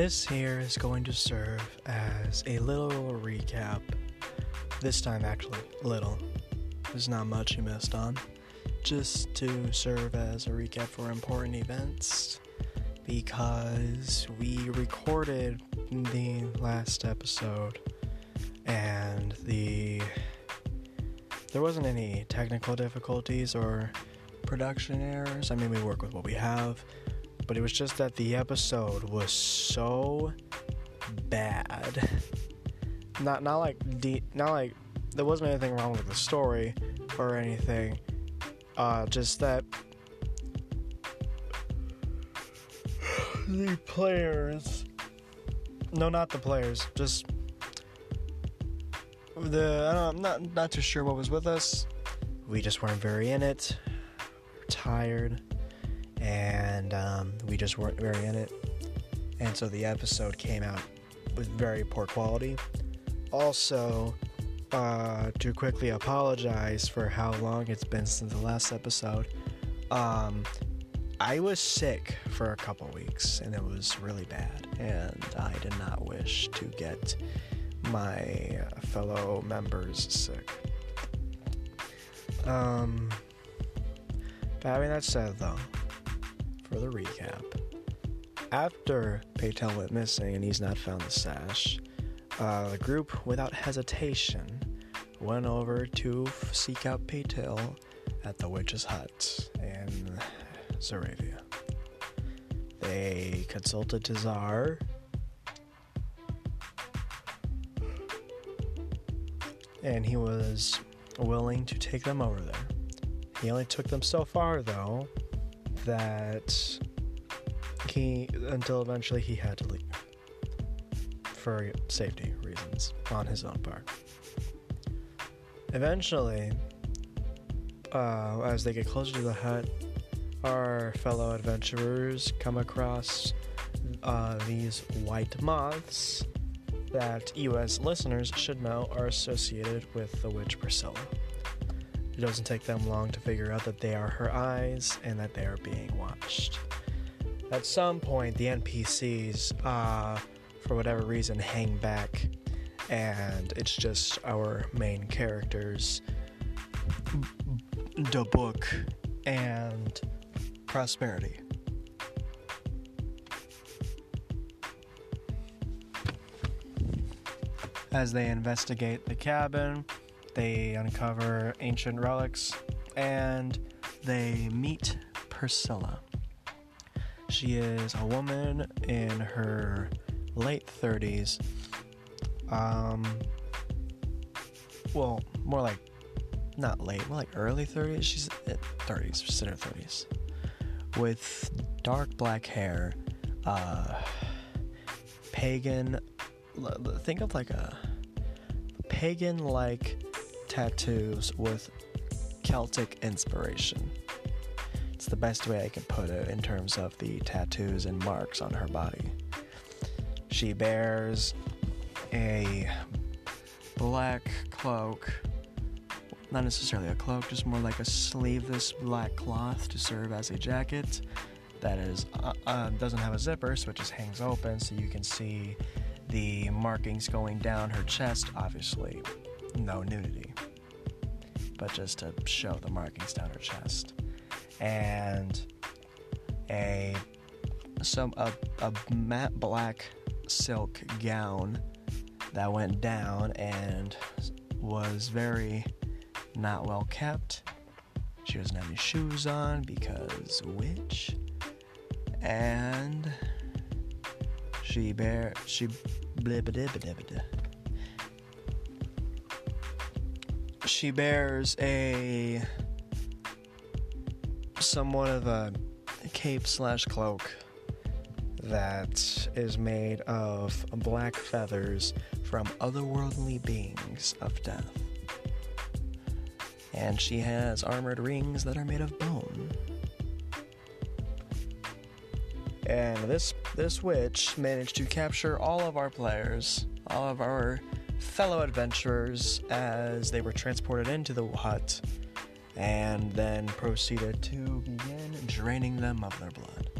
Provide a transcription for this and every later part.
This here is going to serve as a little recap. This time, actually, little. There's not much you missed on. Just to serve as a recap for important events because we recorded the last episode and the there wasn't any technical difficulties or production errors. I mean, we work with what we have, but it was just that the episode was so bad. Not not like de- not like there wasn't anything wrong with the story or anything. Uh, just that the players. No, not the players. Just the. I don't, I'm not not too sure what was with us. We just weren't very in it. We tired, and um, we just weren't very in it. And so the episode came out with very poor quality. Also, uh, to quickly apologize for how long it's been since the last episode. Um, I was sick for a couple weeks and it was really bad, and I did not wish to get my fellow members sick. Um, but having that said, though, for the recap, after Paytel went missing and he's not found the sash, uh, the group, without hesitation, went over to seek out Paytel at the witch's hut in Zaravia. They consulted Tazar. And he was willing to take them over there. He only took them so far, though, that he, until eventually he had to leave for safety reasons on his own part. Eventually, uh, as they get closer to the hut, our fellow adventurers come across uh, these white moths that US listeners should know are associated with the witch Priscilla. It doesn't take them long to figure out that they are her eyes and that they are being watched. At some point, the NPCs, uh, for whatever reason, hang back, and it's just our main characters, the book, and prosperity. As they investigate the cabin, they uncover ancient relics and they meet Priscilla. She is a woman in her late 30s. Um, well, more like not late, more like early 30s. She's at 30s, she's in her 30s with dark black hair, uh, pagan. Think of like a pagan like tattoos with Celtic inspiration. It's the best way I can put it in terms of the tattoos and marks on her body. She bears a black cloak not necessarily a cloak, just more like a sleeveless black cloth to serve as a jacket. That is uh, uh, doesn't have a zipper, so it just hangs open, so you can see the markings going down her chest. Obviously, no nudity, but just to show the markings down her chest, and a some a, a matte black silk gown that went down and was very not well kept. She doesn't have any shoes on because witch. And she bear she she bears a somewhat of a cape slash cloak that is made of black feathers from otherworldly beings of death and she has armored rings that are made of bone. And this this witch managed to capture all of our players, all of our fellow adventurers as they were transported into the hut and then proceeded to begin draining them of their blood.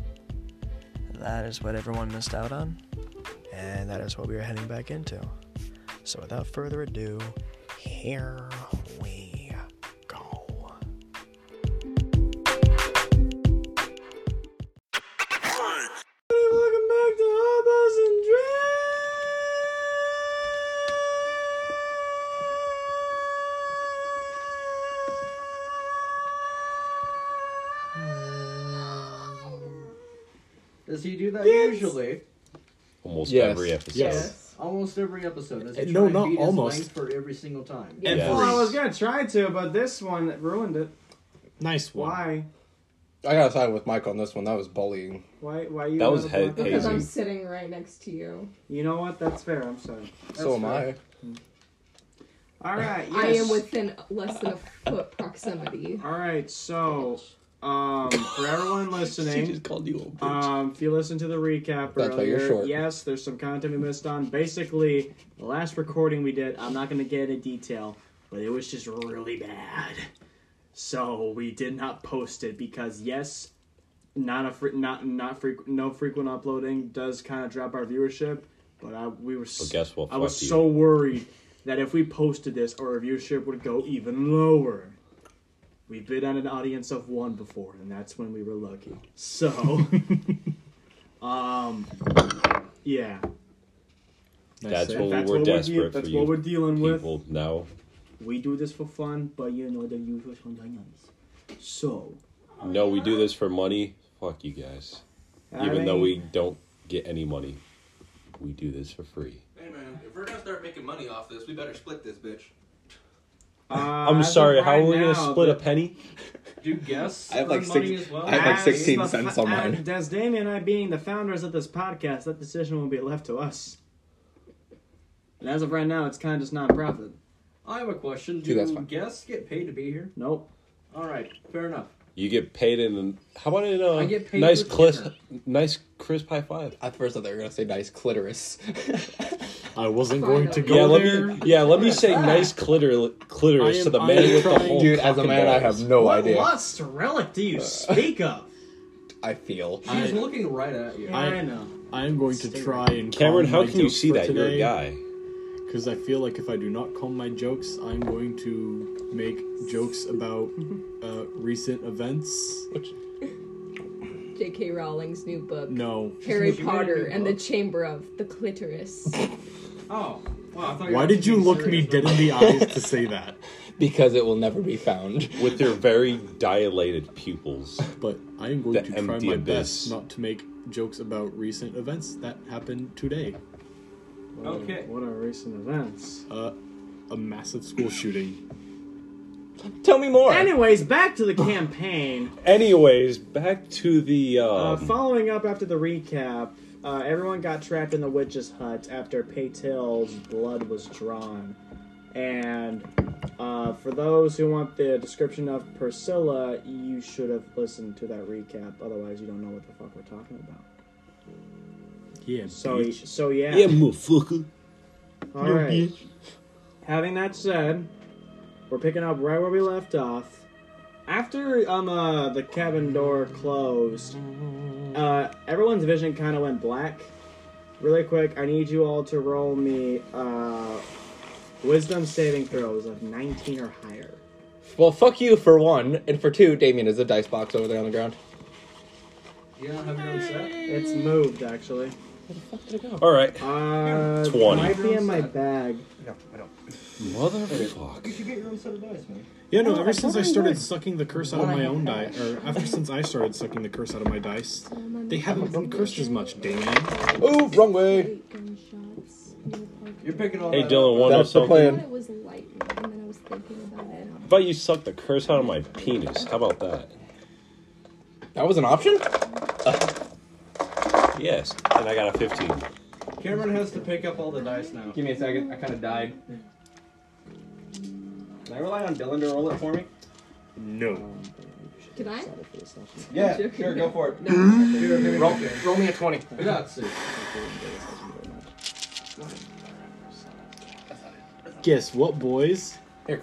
That is what everyone missed out on. And that is what we are heading back into. So without further ado, here usually? Almost Yes. every episode. Yes. Almost every episode. Does he Uh, try no, and not beat his almost. length for every single time? Yeah. Yeah. Well, I was gonna try to, but this one ruined it. Nice one. Why? I gotta side with Mike on this one. That was bullying. Why? Why you? That was have a he- block- Because I'm sitting right next to you. You know what? That's fair. I'm sorry. so am I. All right. I am within less than a foot proximity. All right. So, um, for everyone She listening, just called you a bitch. um, if you listen to the recap That's why you're earlier, short. yes, there's some content we missed on. Basically, the last recording we did, I'm not gonna get into detail, but it was just really bad. So we did not post it because yes, not a fre- not not frequent no frequent uploading does kind of drop our viewership. But I we were But guess what? I was you. so worried that if we posted this, our viewership would go even lower. We've been at an audience of one before, and that's when we were lucky. So, um, yeah, That's save. what we that's were what we're desperate de- for that's what we're dealing with. Now, We do this for fun, but you know the usual sometimes. So, no, we do this for money. Fuck you guys. Even though we don't get any money, we do this for free. Hey man, if we're gonna start making money off this, we better split this bitch. Uh, I'm as of sorry. how are we gonna split the- a penny? Do guests I have like six- well? I have like As 16 the cents fa- on mine. As Damien and I being the founders of this podcast, that decision will be left to us. And as of right now, it's kind of just non-profit. I have a question. Do fine. guests get paid to be here? Nope. All right, fair enough. You get paid in. How about in a I get paid nice, with crisp, dinner. nice, crisp high five? At first, I thought they were gonna say nice clitoris. I wasn't going to Finally. go Yeah, let there. me. Yeah, let me say nice clitor, clitoris am- to the I man am with the trying- whole. Dude, as a cock and man, I balls. have no what idea. lust relic do you speak of? I feel. She's I- looking right at you. I, I- know. I am going to try and Cameron, calm how my can you see for that? You're a guy. Because I feel like if I do not calm my jokes, I'm going to make jokes about uh, recent events. Which, J.K. Rowling's new book, No. Harry She made a Potter new and the book? Chamber of the Clitoris. Oh, wow. I thought Why did you look me dead in the eyes to say that? because it will never be found. With their very dilated pupils. But I am going The to try empty my abyss. best not to make jokes about recent events that happened today. What are- Okay. What are recent events? Uh, a massive school shooting. Tell me more. Anyways, back to the campaign. Anyways, back to the. Uh, Um, following up after the recap, uh, everyone got trapped in the witch's hut after Paytil's blood was drawn. And uh, for those who want the description of Priscilla, you should have listened to that recap. Otherwise, you don't know what the fuck we're talking about. Yeah, So, bitch. so yeah. yeah, motherfucker. All right. Having that said, we're picking up right where we left off. After um uh, the cabin door closed, uh, everyone's vision kind of went black. Really quick, I need you all to roll me uh, wisdom saving throws of 19 or higher. Well, fuck you for one, and for two, Damien is a dice box over there on the ground. You don't have your own set? It's moved actually. All right. Uh, 20. might be in my bag. Motherfuck. You should get your own set of dice, man. Yeah, no, Oh, ever I since I I started would. sucking the curse out of my own die, or after since I started sucking the curse out of my dice, they haven't been cursed as much, Damien. Oh, wrong way. You're picking all Hey, that Dylan, up. want to That's the something? plan. I it was lightning, and then I was thinking about it. How about you suck the curse out of my penis? How about that? That was an option? Yes. And I got a 15. Cameron has to pick up all the dice now. Give me a second. I kind of died. Can I rely on Dylan to roll it for me? No. Can I? Yeah, Sure. sure, go for it. No. Roll, roll me a 20. For God's sake. Guess what, boys? Here.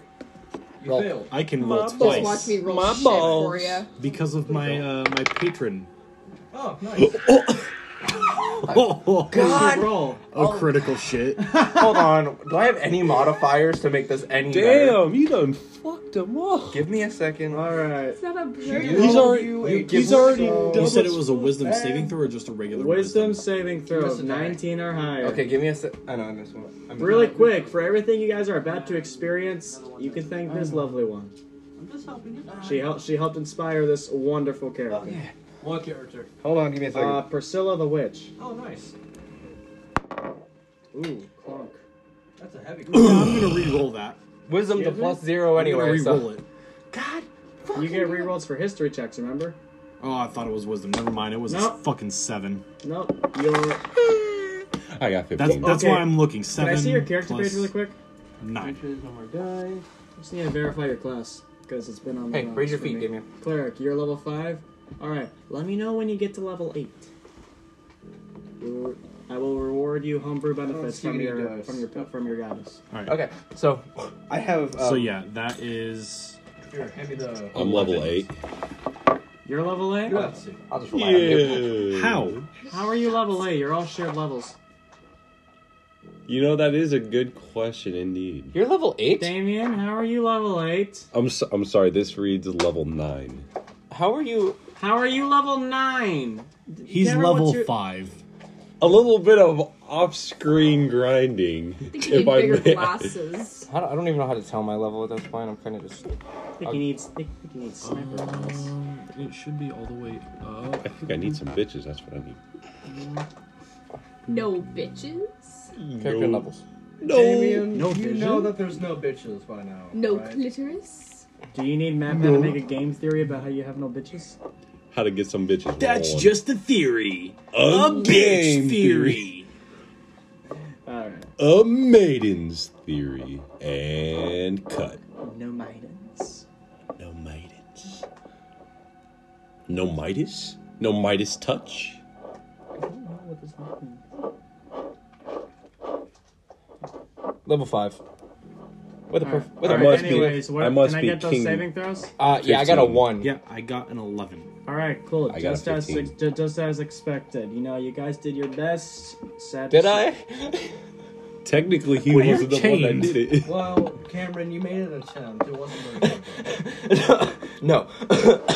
You Roll. failed. I can roll Just twice watch me roll My shit balls. for you. because of my uh, my patron. Oh, nice. Oh, God. Roll. a critical shit. Hold on. Do I have any modifiers to make this any better? Damn, you done fucked him up. Give me a second. All right. It's not a He's bird. He's already, you you- a he's gift already so- done You said it was a wisdom saving throw or just a regular Wisdom wisdom? saving throw Just of a die. 19 or higher. Okay, give me a sec. I know I missed one. I missed Really one. quick, for everything you guys are about to experience, you can thank this oh. lovely one. I'm just helping you. She helped. She helped inspire this wonderful character. Oh, What character? Hold on, give me a second. Uh, Priscilla the witch. Oh, nice. Ooh, clunk. That's a heavy. Yeah, I'm gonna re-roll that. Wisdom to excuse me? plus zero I'm gonna anyway. re-roll So. it. God. You get rerolls for history checks. Remember? Oh, I thought it was wisdom. Never mind. It was a fucking seven. Nope. Your. I got 15. That's that's Okay. why I'm looking. Can Seven. I see your character plus page really quick? Nine. One more die. Just need to verify your class because it's been on. the Hey, rocks raise your for feet, me. Damien. Cleric, you're level five. All right. Let me know when you get to level eight. I will reward you homebrew benefits from your from your from your goddess. All right. Okay, so I have. Uh, So yeah, that is. Here, hand me the. I'm level 8. You're level eight. Let's. I'll just rely on you. How? How are you level eight? You're all shared levels. You know, that is a good question indeed. You're level eight. Damien, how are you level eight? I'm so, I'm sorry, this reads level 9. How are you? How are you level nine? He's Cameron, level your- five. A little bit of off screen grinding. I think you If need I bigger may. glasses. I don't, I don't even know how to tell my level at this point. I'm kind of just. I think he needs. I think he needs sniper rifles. Um, it should be all the way up. I think I need some bitches, that's what I need. No bitches. Character levels. Damien, No you vision? know that there's no bitches by now. No right? clitoris. Do you need Matt to make a game theory about how you have no bitches? How to get some bitches. That's rolling. just a theory. a, A bitch theory. All right. A maiden's theory. And cut. No maidens. No maidens. No Midas? No Midas touch? I don't know what this means. Level five. With a All perf- right. with a All must right, be- what, I must can I get those king. saving throws? Uh, yeah, I got a one. Yeah, I got an eleven. All right, cool. I got a Just as ex- ju- just as expected. You know, you guys did your best. Sad Did I? Technically, he Well, wasn't the you're one that did it. Well, Cameron, you made an attempt. It wasn't very good. no.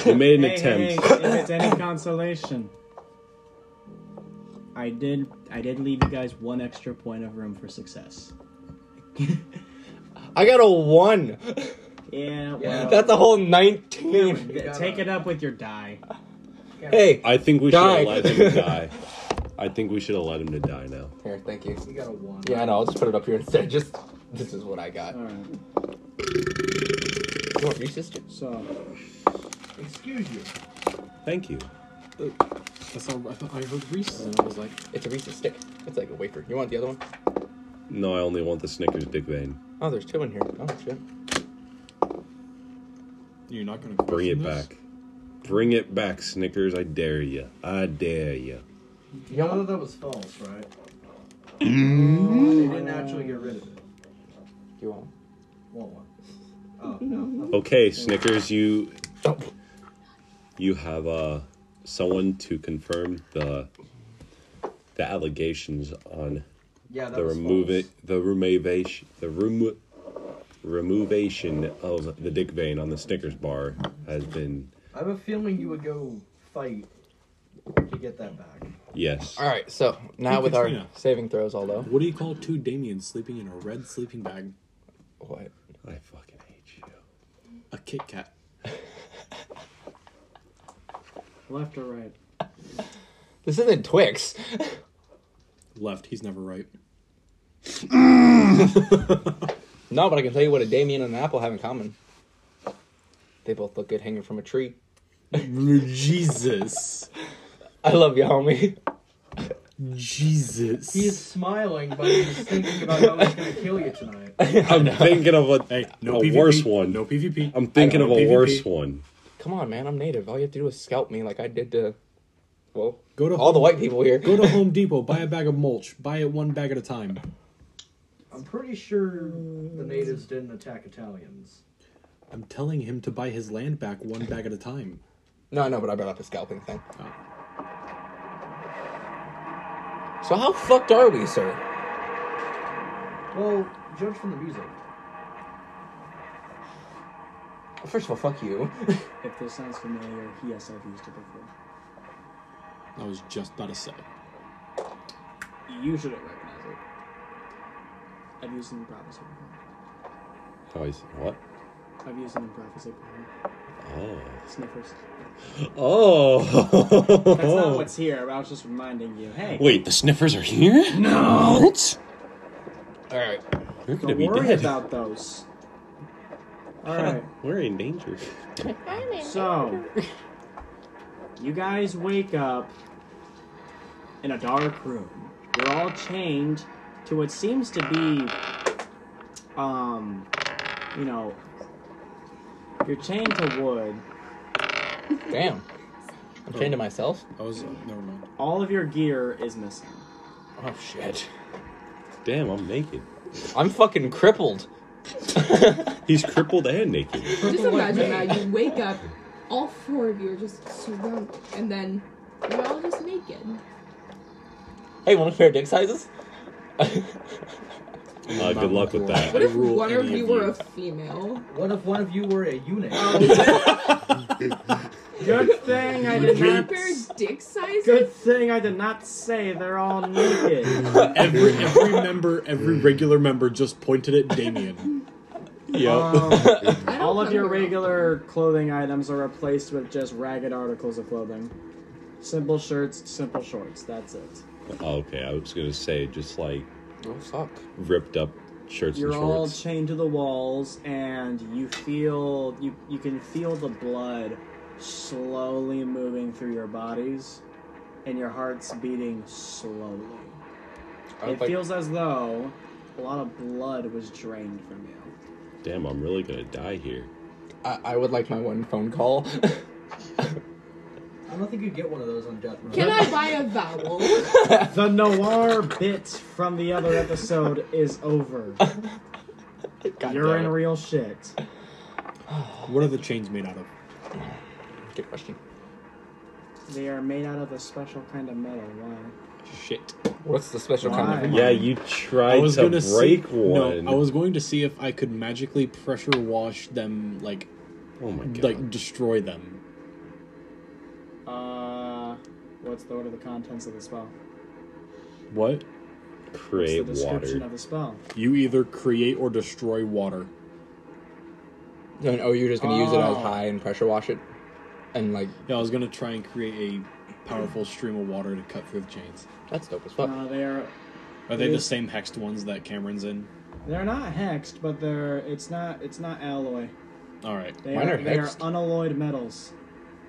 You made an Hey, hey, hey, attempt. if it's any consolation, I did I did leave you guys one extra point of room for success. I got a one. Yeah, well, That's a whole nineteen. Cameron, th- take it up with your die. Hey. I think we should Die. have let him die. I think we should have let him to die now. Here, thank you. You got a one. Yeah, I know. I'll just put it up here instead. Just this is what I got. All right. You want Reese's? too? So, Excuse you. Thank you. Uh, that's how I, thought I heard Reese's, and I was like, It's a Reese's stick. It's like a wafer. You want the other one? No, I only want the Snickers Dick Vein. Oh, there's two in here. Oh shit. "You're not gonna Bring it this?" back. Bring it back, Snickers. I dare you. I dare you. You know that that was false, right? They didn't actually get rid of it. You want? Want one? Oh no. Okay, Snickers, you you have uh someone to confirm the the allegations on Yeah, the was remove false. it the removation the remo- removation of the dick vein on the Snickers bar has been I have a feeling you would go fight to get that back. yes. All right. So now Hey, with our Katrina. saving throws, although What do you call two Damiens sleeping in a red sleeping bag? what? I fucking hate you. A Kit Kat. left or right? This isn't Twix. Left. He's never right. No, but I can tell you what a Damien and an apple have in common. They both look good hanging from a tree. Jesus. I love you, homie. Jesus. He is smiling, but he's thinking about how he's gonna kill you tonight. I'm thinking of a, Hey, no a PvP. worse one. No PvP. I'm thinking I of know, a PvP. worse one. Come on, man. I'm native. All you have to do is scalp me like I did to, well, Go to all the Home- white people here. Go to Home Depot. Buy a bag of mulch. Buy it one bag at a time. I'm pretty sure the natives didn't attack Italians. I'm telling him to buy his land back one bag at a time. No, no, but I brought up the scalping thing. Oh. So how fucked are we, sir? Well, judge from the music. First of all, fuck you. If this sounds familiar, yes, I've used it before. I was just about to say. You shouldn't recognize it. I've used it in prophecy before. How is what? I've used it in prophecy before. Oh. Sniffers. Oh. That's not what's here. I was just reminding you. Hey, Wait, the sniffers are here? No. What? All right. We're gonna don't be worry dead. about those. All right. We're in danger. So, you guys wake up in a dark room. You're all chained to what seems to be, um, you know, you're chained to wood. Damn. I'm chained to myself. I was. never mind. All of your gear is missing. Oh shit. Damn, I'm naked. I'm fucking crippled. He's crippled and naked. Just imagine that you wake up, all four of you are just surrounded, and then you're all just naked. Hey, want to compare dick sizes? Uh, good luck with that. What if rule one of any you of were you. a female? What if one of you were a eunuch? Good thing I did not. Compare dick sizes? Good thing I did not say they're all naked. Every every member, every regular member, just pointed at Damien. Yep. Um, I don't all of your know. regular clothing items are replaced with just ragged articles of clothing. Simple shirts, simple shorts. That's it. Oh, okay, I was gonna say just like Oh fuck. ripped up shirts You're and all shorts. chained to the walls, and you feel you you can feel the blood slowly moving through your bodies, and your heart's beating slowly. I It like- feels as though a lot of blood was drained from you. Damn, I'm really gonna die here. I, I would like my one phone call. I don't think you'd get one of those on death row. Can I buy a vowel? The noir bit from the other episode is over. God You're in real shit. What are the chains made out of? Good question. They are made out of a special kind of metal. Why? Shit. What's the special Why? kind of? Yeah, you I was to gonna break see. one. No, I was going to see if I could magically pressure wash them, like, Oh my god. like destroy them. Uh, what's the what are the contents of the spell? What? What's Create the description water. of the spell? You either create or destroy water. No, oh, you're just gonna use it as Oh. high and pressure wash it, and like Yeah, I was gonna try and create a powerful stream of water to cut through the chains. that's dope as fuck. Uh, they are Are they the Yes. same hexed ones that Cameron's in? they're not hexed, but they're it's not it's not alloy. All right. They Mine are, are they are hexed. unalloyed metals.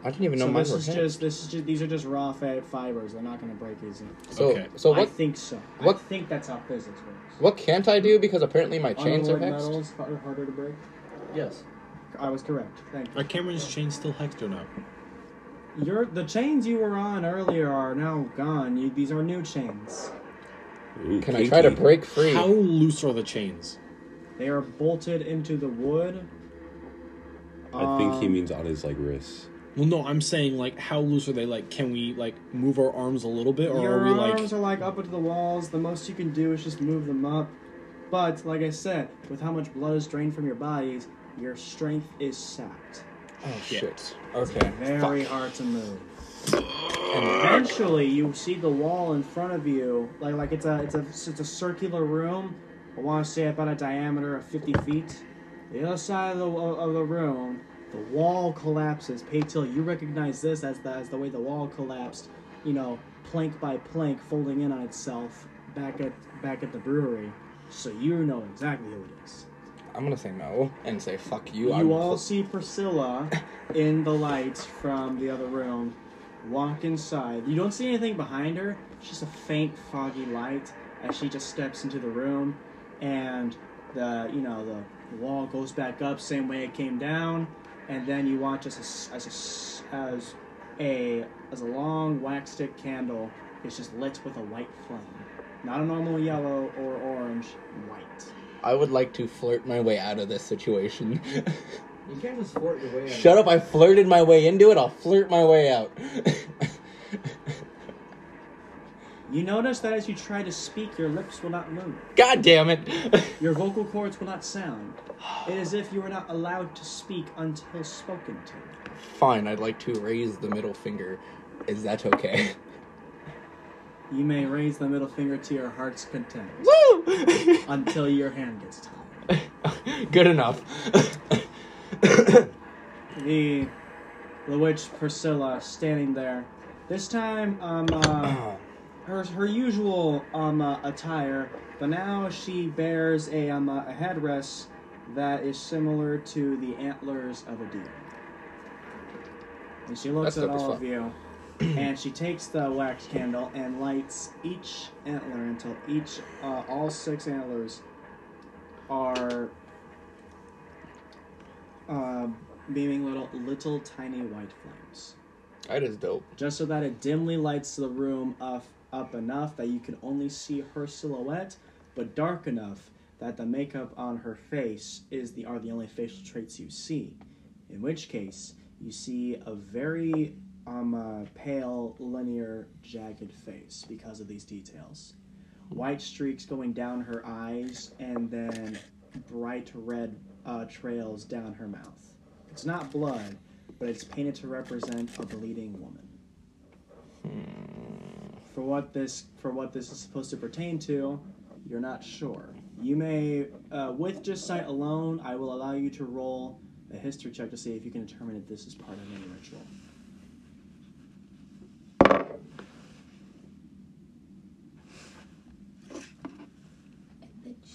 I didn't even know so mine this were is hexed. just this is just, these are just raw fa- fibers. They're not going to break easy. So, Okay. so I what? think so. what- I think that's how physics works. What can't I do because apparently my chains are Unalloyed hexed? metals are harder to break. Yes. I was correct. Thank you. Are Cameron's chains still hexed or not? Your the chains you were on earlier are now gone. You, these are new chains. Ooh, Can I try to kinky. break free? How loose are the chains? They are bolted into the wood. I think he Um, means on his like wrists. Well, no, I'm saying like how loose are they? Like, can we like move our arms a little bit, or Your are we like? Our arms are like up into the walls. The most you can do is just move them up. But like I said, with how much blood is drained from your bodies, your strength is sapped. oh shit. shit. Okay. Very Fuck. hard to move. And eventually, you see the wall in front of you, like like it's a it's a it's a circular room. I want to say about a diameter of fifty feet. The other side of the of the room, the wall collapses. Paytil, you recognize this as the as the way the wall collapsed. You know, plank by plank, folding in on itself back at back at the brewery. So you know exactly who it is. I'm gonna say no and say fuck you. You I'm all see Priscilla in the lights from the other room walk inside. You don't see anything behind her, it's just a faint, foggy light as she just steps into the room, and the you know the wall goes back up same way it came down, and then you watch as a, s- as a s- as a as a long wax stick candle is just lit with a white flame, not a normal yellow or orange, white. I would like to flirt my way out of this situation. You can't just flirt your way. out Shut up! I flirted my way into it. I'll flirt my way out. You notice that as you try to speak, your lips will not move. God damn it! Your vocal cords will not sound. It is as if you are not allowed to speak until spoken to. Fine, I'd like to raise the middle finger. Is that okay? You may raise the middle finger to your heart's content Woo! until your hand gets tired. Good enough. The the witch Priscilla standing there. This time, um, uh, her her usual um uh, attire, but now she bears a um uh, a headdress that is similar to the antlers of a deer. And she looks That's at all of you, and she takes the wax candle and lights each antler until each uh, all six antlers are uh, beaming little little tiny white flames that is dope. just so that it dimly lights the room up, up enough that you can only see her silhouette, but dark enough that the makeup on her face is the are the only facial traits you see. In which case, you see a very um, uh, pale, linear, jagged face because of these details. White streaks going down her eyes, and then bright red uh, trails down her mouth. It's not blood, but it's painted to represent a bleeding woman. For what this for what this is supposed to pertain to, you're not sure. You may, uh, with just sight alone, I will allow you to roll a history check to see if you can determine if this is part of any ritual.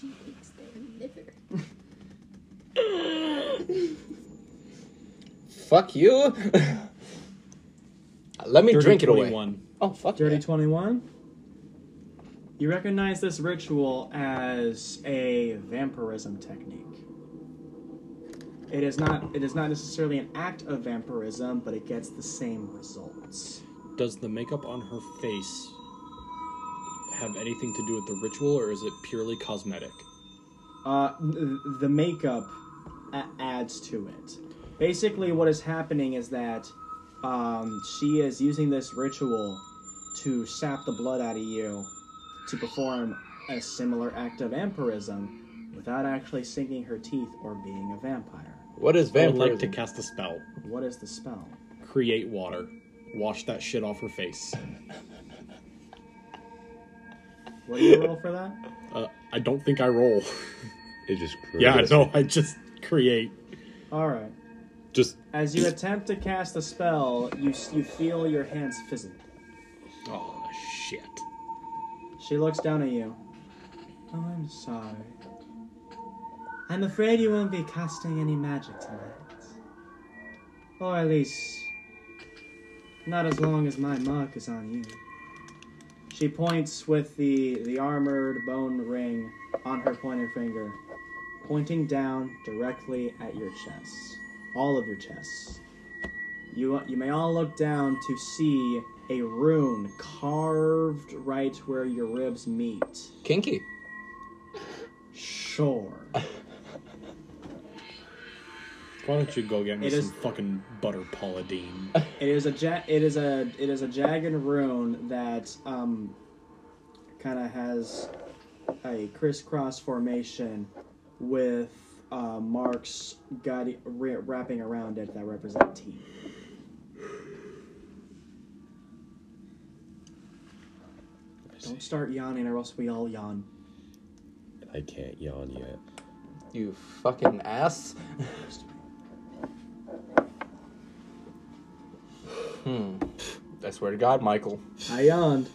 She takes their liver. Fuck you. Let me drink it away. 21. Oh fuck Dirty yeah. 21. You recognize this ritual as a vampirism technique. It is not it is not necessarily an act of vampirism, but it gets the same results. Does the makeup on her face have anything to do with the ritual, or is it purely cosmetic? Uh, the makeup a- adds to it. Basically, what is happening is that um, she is using this ritual to sap the blood out of you to perform a similar act of vampirism without actually sinking her teeth or being a vampire. What is I would vampirism? like to cast a spell. What is the spell? Create water. Wash that shit off her face. What do you roll for that? Uh, I don't think I roll. It just yeah, creates- no, I just create. All right. Just As you attempt to cast the spell, you s- you feel your hands fizzle. Oh shit. She looks down at you. Oh, I'm sorry. I'm afraid you won't be casting any magic tonight. Or at least, not as long as my mark is on you. She points with the, the armored bone ring on her pointer finger, pointing down directly at your chests. All of your chests. You, you may all look down to see a rune carved right where your ribs meet. Kinky. Sure. Why don't you go get me It some is- fucking butter pauladine? It is a ja- it is a it is a jagged rune that um kind of has a crisscross formation with uh, marks guide- ra- wrapping around it that represent teeth. Don't start yawning, or else we all yawn. I can't yawn yet. You fucking ass. hmm. I swear to God, Michael. I yawned.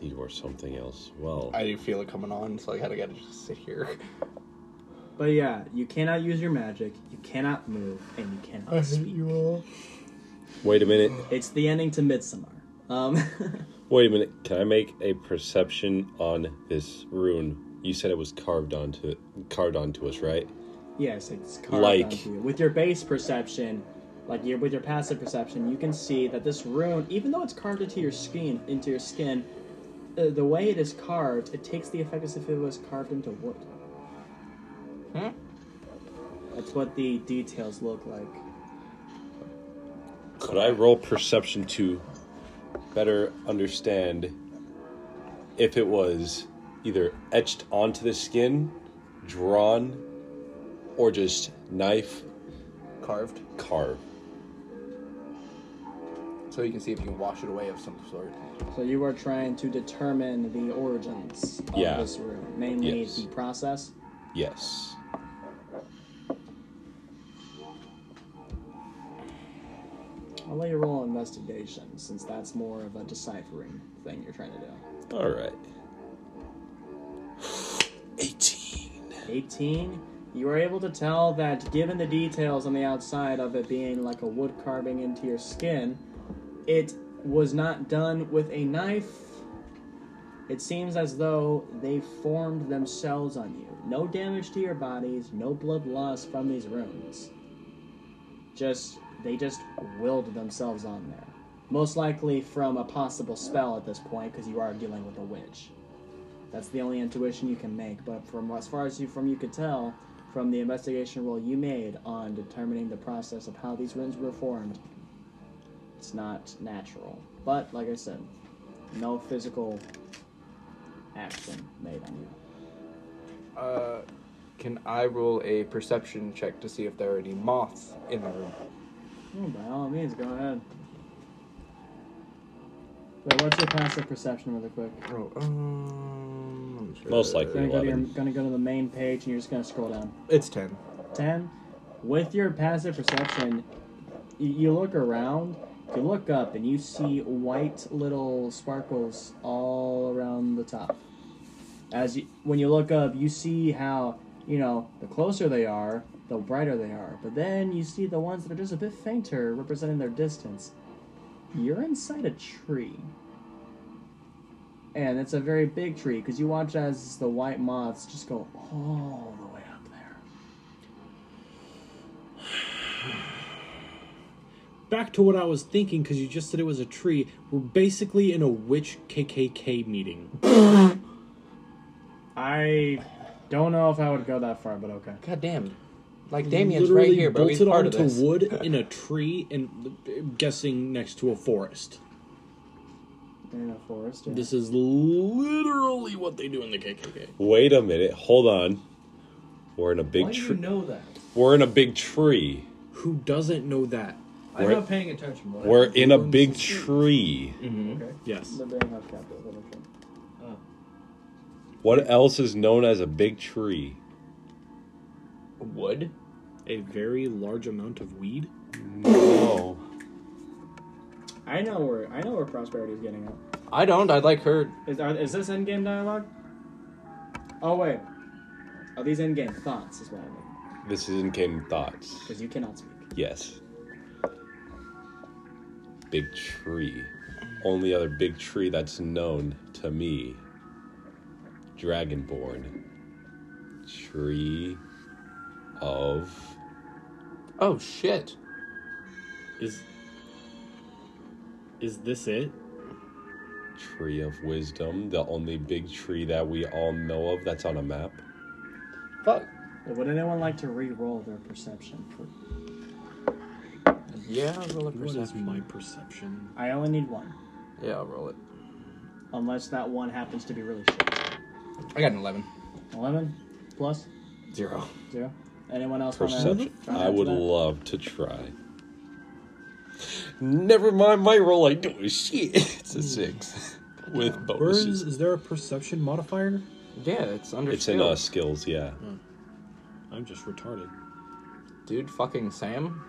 You are something else. Well, I do feel it coming on, so I gotta gotta just sit here. But yeah, you cannot use your magic, you cannot move, and you cannot speak. you all. Wait a minute. It's the ending to Midsommar. Um, Wait a minute. Can I make a perception on this rune? You said it was carved onto carved onto us, right? yes, it's carved Like- onto you. With your base perception, like your with your passive perception, you can see that this rune, even though it's carved into your skin, into your skin, uh, the way it is carved, it takes the effect as if it was carved into wood. Hmm? That's what the details look like. Could I roll perception to better understand if it was either etched onto the skin, drawn, or just knife Carved. carved? So you can see if you can wash it away of some sort. So you are trying to determine the origins of Yeah. this room, mainly Yes. the process. Yes. I'll let you roll investigation, since that's more of a deciphering thing you're trying to do. All right. 18. 18. You are able to tell that, given the details on the outside of it being like a wood carving into your skin, it was not done with a knife. It seems as though they formed themselves on you. No damage to your bodies, no blood loss from these runes. Just, they just willed themselves on there. Most likely from a possible spell at this point, because you are dealing with a witch. That's the only intuition you can make. But from as far as you from you could tell, from the investigation roll you made on determining the process of how these runes were formed, it's not natural. But like I said, no physical action made on you. Uh, can I roll a perception check to see if there are any moths in the room? Oh, by all means, go ahead. Wait, what's your passive perception, really quick? Oh, um, I'm sure. Most likely. Gonna go, to your, 11. gonna go to the main page, and you're just gonna scroll down. It's ten. 10 with your passive perception you, you look around you look up and you see white little sparkles all around the top as you, when you look up you see how you know the closer they are the brighter they are but then you see the ones that are just a bit fainter representing their distance you're inside a tree and it's a very big tree because you watch as the white moths just go all the way up there Back to what I was thinking, because you just said it was a tree. We're basically in a witch KKK meeting. I don't know if I would go that far, but okay. God damn. Like Damien's Literally right here, bro. He's bolted part of onto this. wood in a tree, and uh, guessing next to a forest. In a forest. Yeah. This is literally what they do in the KKK. Wait a minute. Hold on. We're in a Why big do you tree. know that? We're in a big tree. Who doesn't know that? I'm We're- not paying attention. What We're in a everyone's big asleep. tree. Okay. Yes. The being house captive, little tree. What else is known as a big tree? Wood? A very large amount of weed. No. I know where I know where prosperity is getting at. I don't. I'd like her. Is are, is this in game dialogue? Oh wait. Are these in game thoughts? Is what I mean. This is in game thoughts. Because you cannot speak. Yes. Big tree. Only other big tree that's known to me. Dragonborn. Tree of Oh shit. Is is this it? Tree of Wisdom, the only big tree that we all know of that's on a map. Fuck. Would anyone like to re-roll their perception? For, Yeah, I'll roll a What is perception. my perception? I only need one, Yeah, I'll roll it. unless that one happens to be really shit. I got an 11. Eleven plus Zero. zero. Anyone else want Perception. to? I would love to try. Never mind my roll, I do a shit. It's a six. With Where is bonuses. is there a perception modifier? Yeah, it's under It's in skill. uh, skills, yeah. I'm just retarded. Dude, fucking Sam.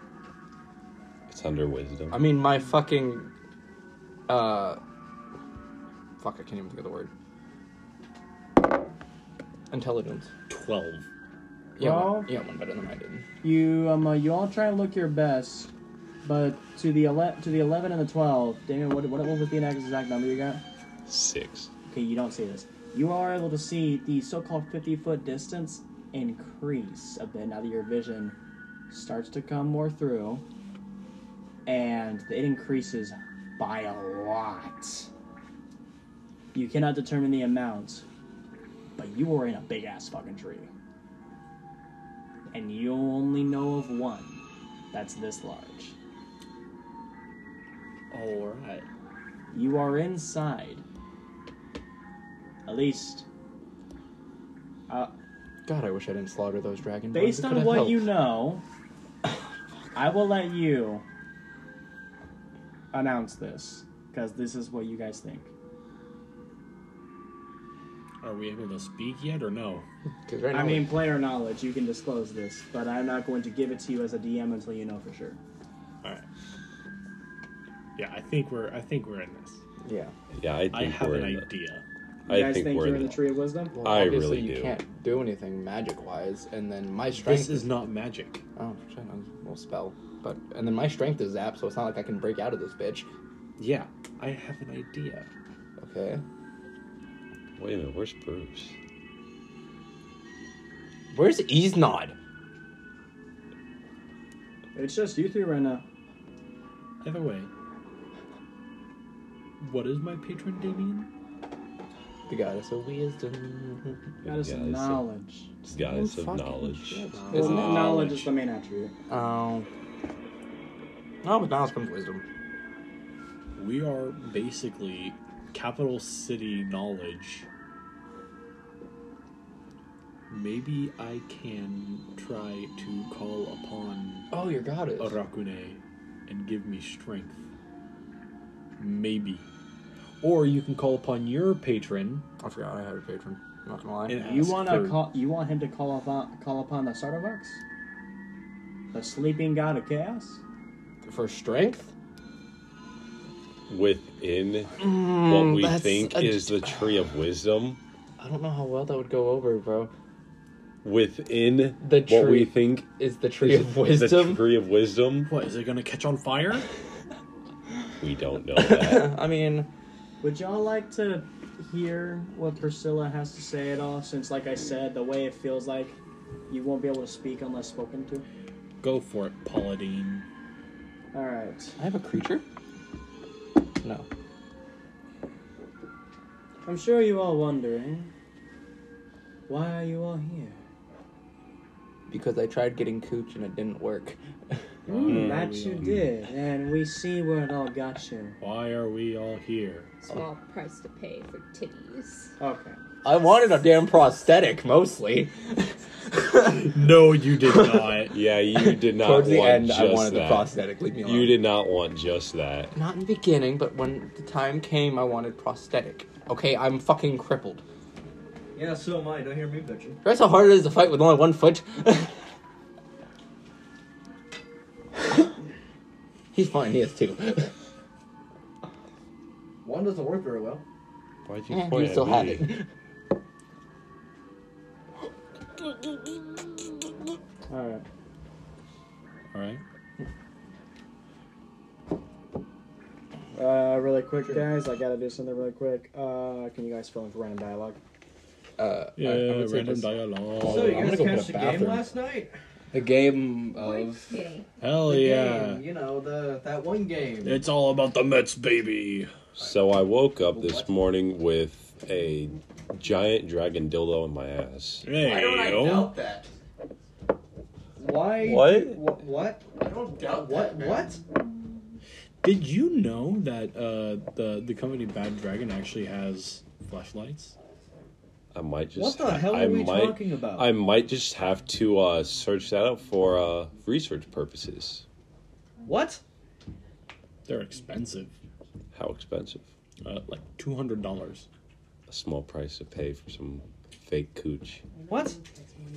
It's under wisdom. I mean, my fucking. Uh. Fuck, I can't even think of the word. Intelligence. Twelve. Yeah, Well- one, yeah, one better than I did. You um uh, you all try and look your best, but to the ele- to the eleven and the twelve, Damien, what what, what was the exact number you got? Six. Okay, you don't see this. You are able to see the so-called fifty foot distance increase a bit now that your vision starts to come more through, and it increases by a lot. You cannot determine the amount, but you are in a big ass fucking tree. And you only know of one that's this large. All right. You are inside. At least, uh, God, I wish I didn't slaughter those dragon. based on what you know, I will let you announce this because this is what you guys think. Are we able to speak yet or no? Because right now, I mean, player knowledge, you can disclose this, but I'm not going to give it to you as a DM until you know for sure. All right. Yeah, I think we're. I think we're in this. yeah. Yeah, I think I have we're an in the- idea. You I guys think, think, we're you're in in the Tree of Wisdom? Well, I obviously really you do. can't do anything magic wise, and then my strength This is not magic. Oh shit, I'm a little spell. But and then my strength is zapped, so it's not like I can break out of this bitch. Yeah, I have an idea. Okay. Wait a minute, where's Bruce? Where's Easnod? It's just you three right now. Either way, what is my patron, Damien? The goddess of wisdom. Goddess of Goddess of- knowledge. Goddess Oh, of knowledge. shit. Isn't Isn't it? it? Knowledge is the main attribute. Oh. No, with knowledge comes wisdom. We are basically capital city knowledge. Maybe I can try to call upon Oh, your goddess. Arakune and give me strength. Maybe. Or you can call upon your patron I forgot I had a patron. I'm not gonna lie. and You ask want to for- call? You want him to call upon uh, call upon the Sardovax, the sleeping god of chaos? For strength? Within Mm, what we think a- is the tree of wisdom, I don't know how well that would go over, bro. within The what we think Is the tree is of wisdom? the tree of wisdom, What, is it gonna catch on fire? we don't know that. I mean, Would y'all like to hear what Priscilla has to say at all? Since, like I said, the way it feels like you won't be able to speak unless spoken to. Go for it, Pauladine. All right. I have a creature? No. I'm sure you all wondering why are you all here? Because I tried getting cooch and it didn't work. Mm, that you did, and we see where it all got you. Why are we all here? Small price to pay for titties. Okay. I wanted a damn prosthetic, mostly. No, you did not. Yeah, you did not Towards the want end, just I wanted that. the prosthetic. Leave me alone. You did not want just that. Not in the beginning, but when the time came, I wanted prosthetic. Okay, I'm fucking crippled. Yeah, so am I. Don't hear me bitching. That's how hard it is to fight with only one foot. He's fine. He has two. One doesn't work very well. Why'd you and point you at still have it. All right. All right. Uh, really quick, guys. I gotta do something really quick. Uh, can you guys fill in for random dialogue? Uh, Yeah, I- I would say random this- dialogue. So you I'm guys gonna go catch put the a game bathroom. last night? The game of. Okay. Hell The yeah. game, you know the that one game. It's all about the Mets, baby. So I woke up this morning with a giant dragon dildo in my ass. Hey, Why don't I yo. doubt that? Why? What? What? What? I don't doubt What? that. man. What? Did you know that uh, the the company Bad Dragon actually has fleshlights? I might just. What the ha- hell are I we might, talking about? I might just have to uh, search that up for uh, research purposes. What? They're expensive, How expensive? uh, like two hundred dollars. A small price to pay for some fake cooch. What?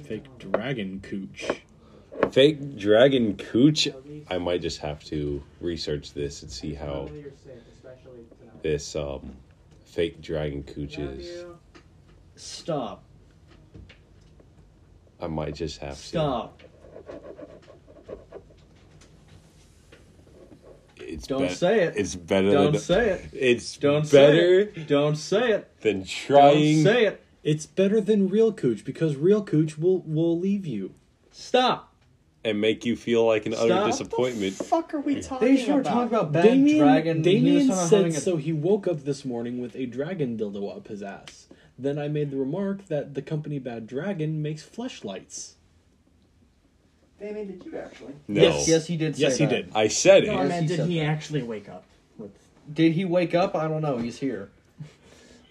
Fake dragon cooch. Fake dragon cooch. I might just have to research this and see how this um, fake dragon cooch is. Stop. I might just have to. Stop. It's Don't bet- say it. It's better Don't than. say it. It's Don't better say it. Don't say it. than trying. Don't say it. It's better than real cooch because real cooch will will leave you. Stop. and make you feel like an utter Stop. disappointment. fuck are we talking They sure were talking about bad Damien, dragon. Damien talking said a- so. He woke up this morning with a dragon dildo up his ass. Then I made the remark that the company Bad Dragon makes fleshlights. Damien, did you actually? No. Yes. Yes, he did. Say Yes, he that. did. I said No, I it. Yes, meant, he did said he that. actually wake up with Did he wake up? I don't know. He's here.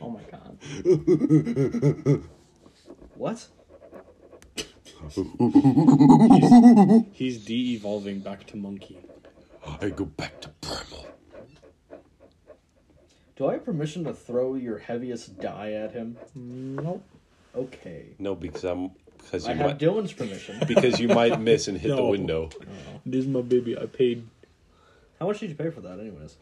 Oh my god. What? He's de-evolving back to monkey. I go back to primal. Do I have permission to throw your heaviest die at him? Nope. Okay. No, because I'm because I you have might Dylan's permission. because you might miss and hit the No. window. This is my baby. I paid. How much did you pay for that, anyways?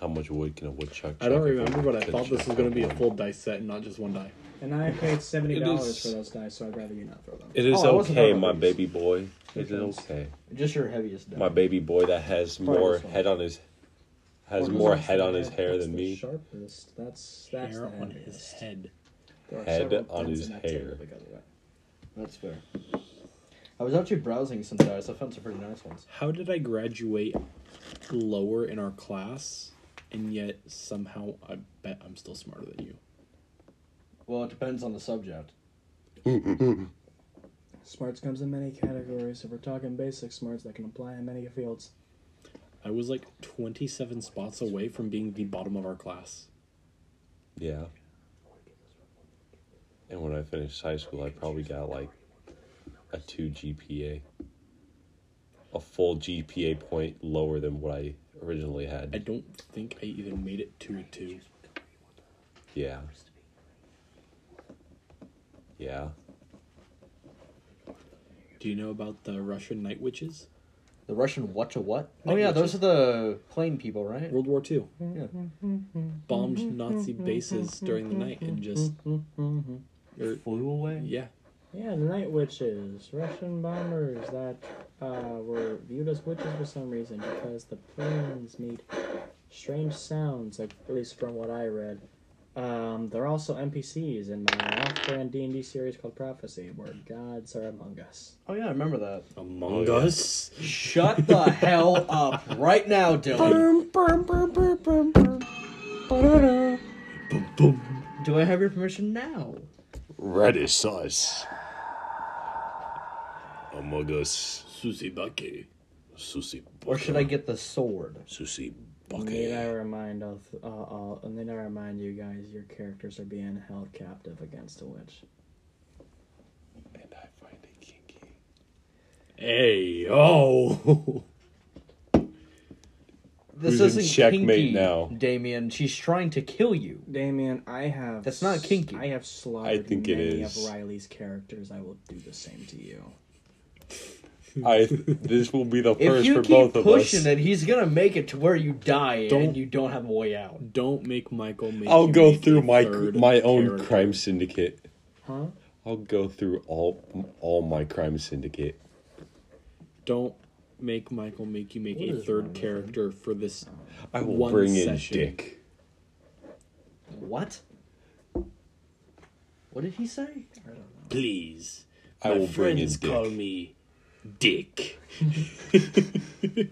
How much wood can a woodchuck? I don't chuck if remember, but I good thought this chuck was gonna be a wood? full dice set and not just one die. And I paid seventy dollars for those dice, so I'd rather you not throw them. It is Oh, I wasn't okay, talking my about baby boy. It is ones? okay. Just your heaviest die. My baby boy that has Probably more this one. head on his has What more is head on his hair That's than the me. Sharpest. That's that's Hair the on his head. There are Head on his in that table hair. because of that. That's fair. I was actually browsing some dice. I found some pretty nice ones. How did I graduate lower in our class, and yet somehow I bet I'm still smarter than you? Well, it depends on the subject. Smarts comes in many categories. If we're talking basic smarts, that can apply in many fields. I was like 27 spots away from being the bottom of our class. Yeah. And when I finished high school, I probably got like a two GPA, a full GPA point lower than what I originally had. I don't think I even made it to a two. Yeah. Yeah. Do you know about the Russian night witches? The Russian what to what? Oh Night yeah, those are the plane people, right? World War II. Yeah. Bombed Nazi bases during the night and just. Or- Flew away. yeah. Yeah, the night witches, Russian bombers that uh, were viewed as witches for some reason because the planes made strange sounds, like at least from what I read. Um, they're also NPCs in my off-brand D and D series called Prophecy, where gods are among us. Oh yeah, I remember that. Among yeah. Us? Shut the hell up right now, Dylan. Do I have your permission now? Red is us. Among us. Susibake. Susi. Or should I get the sword? Susi Need I remind of, uh, uh, and then I remind you guys, your characters are being held captive against a witch. And I find it kinky. Hey, oh! This Who's isn't checkmate kinky, now? Damien. She's trying to kill you. Damien, I have. That's not kinky. I have slaughtered I think it many is. of Riley's characters. I will do the same to you. I. This will be the If first you for keep both of us. pushing it, he's gonna make it to where you die Don't- and you don't have a way out. Don't make Michael make I'll you go make through a my third my own character. crime syndicate. Huh? I'll go through all all my crime syndicate. Don't make Michael make you make What a third character for this I will one bring in session. Dick. What? What did he say? Please. I My will bring in friends call Dick. me Dick. My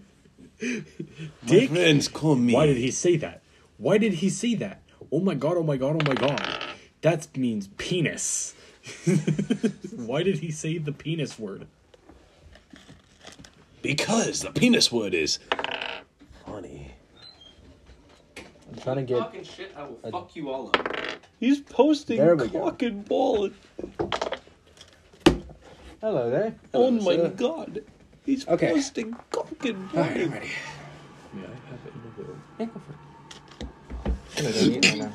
Dick? friends call me. Why did he say that? Why did he say that? Oh my god, oh my god, oh my god. That means penis. Why did he say the penis word? Because the penis wood is funny. I'm trying to get. Talking shit, I will fuck you all up. He's posting There we go. cock and ball Hello there. Oh my god. He's Okay. posting cock and ball. Alright, I'm ready. May I have it in the room? Yeah, go for it. I'm hmm? trying to don't right now.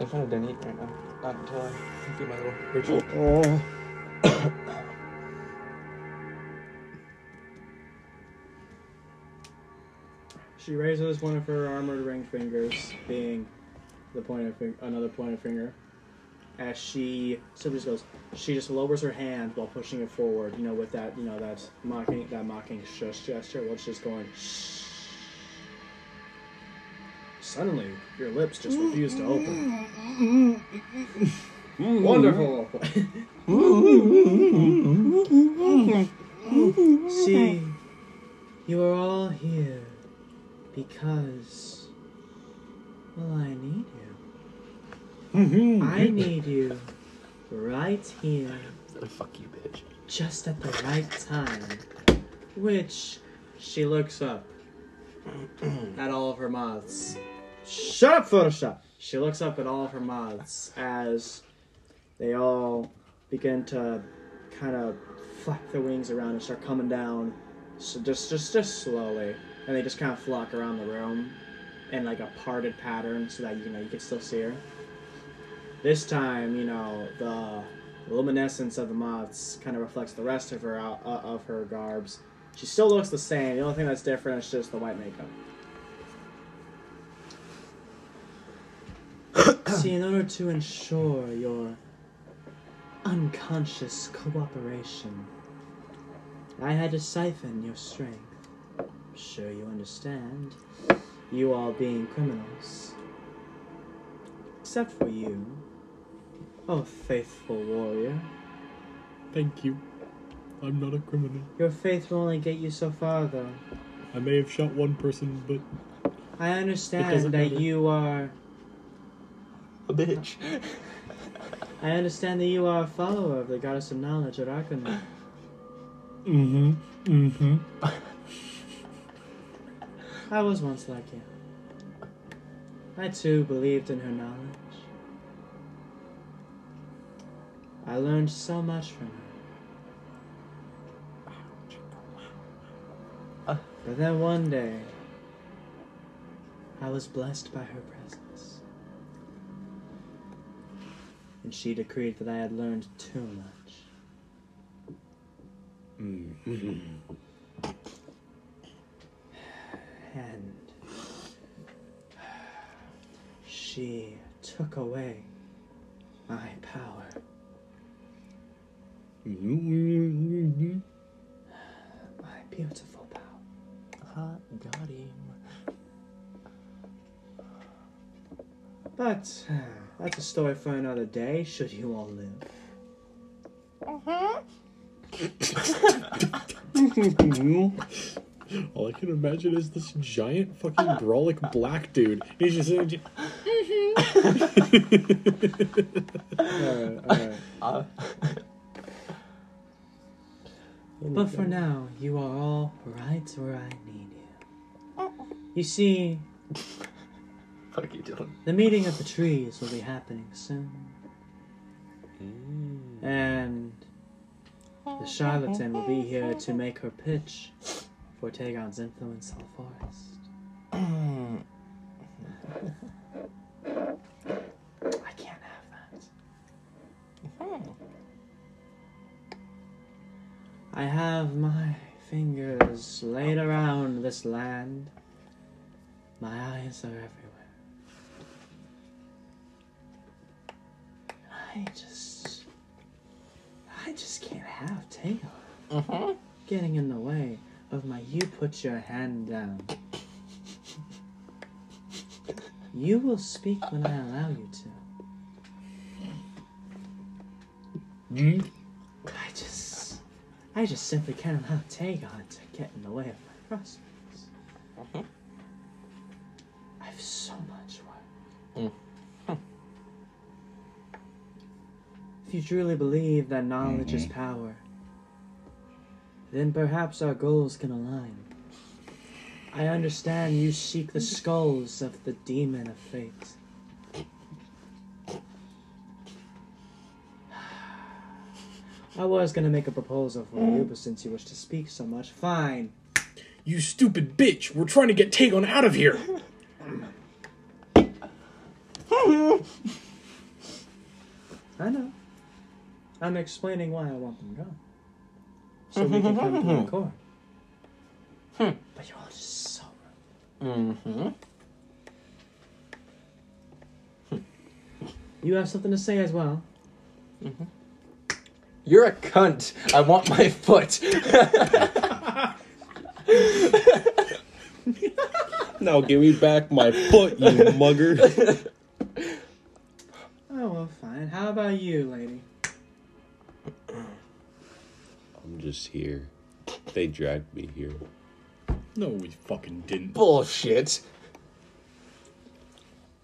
I'm trying to don't right now. Not until I do my little ritual. She raises one of her armored ring fingers, being the pointed finger, another pointed finger. As she simply just goes, she just lowers her hand while pushing it forward. You know, with that, you know, that mocking, that mocking shush gesture. While she's going. Shh. Suddenly, your lips just refuse to open. Wonderful. See, you are all here because, well, I need you. Mm-hmm. I need you right here, Fuck you, bitch. just at the right time. Which she looks up at all of her moths. Shut up, Photoshop! She looks up at all of her moths as they all begin to kind of flap their wings around and start coming down. So just, just, just slowly, and they just kind of flock around the room in like a parted pattern, so that you know you can still see her. This time, you know the luminescence of the moths kind of reflects the rest of her out, uh, of her garbs. She still looks the same. The only thing that's different is just the white makeup. See, in order to ensure your unconscious cooperation, I had to siphon your strength. I'm sure you understand. You all being criminals. Except for you. Oh, faithful warrior. Thank you. I'm not a criminal. Your faith will only get you so far, though. I may have shot one person, but I understand doesn't that matter. you are. A bitch. I understand that you are a follower of the goddess of knowledge at Arcanum. mm-hmm, mm-hmm. I was once like you. I too believed in her knowledge. I learned so much from her. But then one day, I was blessed by her presence. And she decreed that I had learned too much. Mm. And she took away my power. My beautiful power. got him. But uh, that's a story for another day, should you all live. All I can imagine is this giant fucking brolic black dude. He's just sitting. Alright, alright. Uh, But for now, you are all right where I need you. You see, fuck you, Dylan. the meeting of the trees will be happening soon. And the charlatan will be here to make her pitch for Tagon's influence on the forest. I can't have that. Hmm. I have my fingers laid around this land. My eyes are everywhere. I just. I just can't have Tagon mm-hmm. getting in the way of my you put your hand down. You will speak when I allow you to. Mm? I just, I just simply can't allow Tagon to get in the way of my prospects. Mm-hmm. I have so much work. Mm. If you truly believe that knowledge is mm-hmm. power, then perhaps our goals can align. I understand you seek the skulls of the demon of fate. I was gonna make a proposal for you, but since you wish to speak so much, fine. You stupid bitch! We're trying to get Tagon out of here! I know. I'm explaining why I want them gone. So we can come to the mm-hmm. core. Hmm. But you're all just so rude. Mm-hmm. You have something to say as well. Mm-hmm. You're a cunt. I want my foot. Now give me back my foot, you mugger. Oh, well, fine. How about you, lady? Just here. They dragged me here. No, we fucking didn't. Bullshit.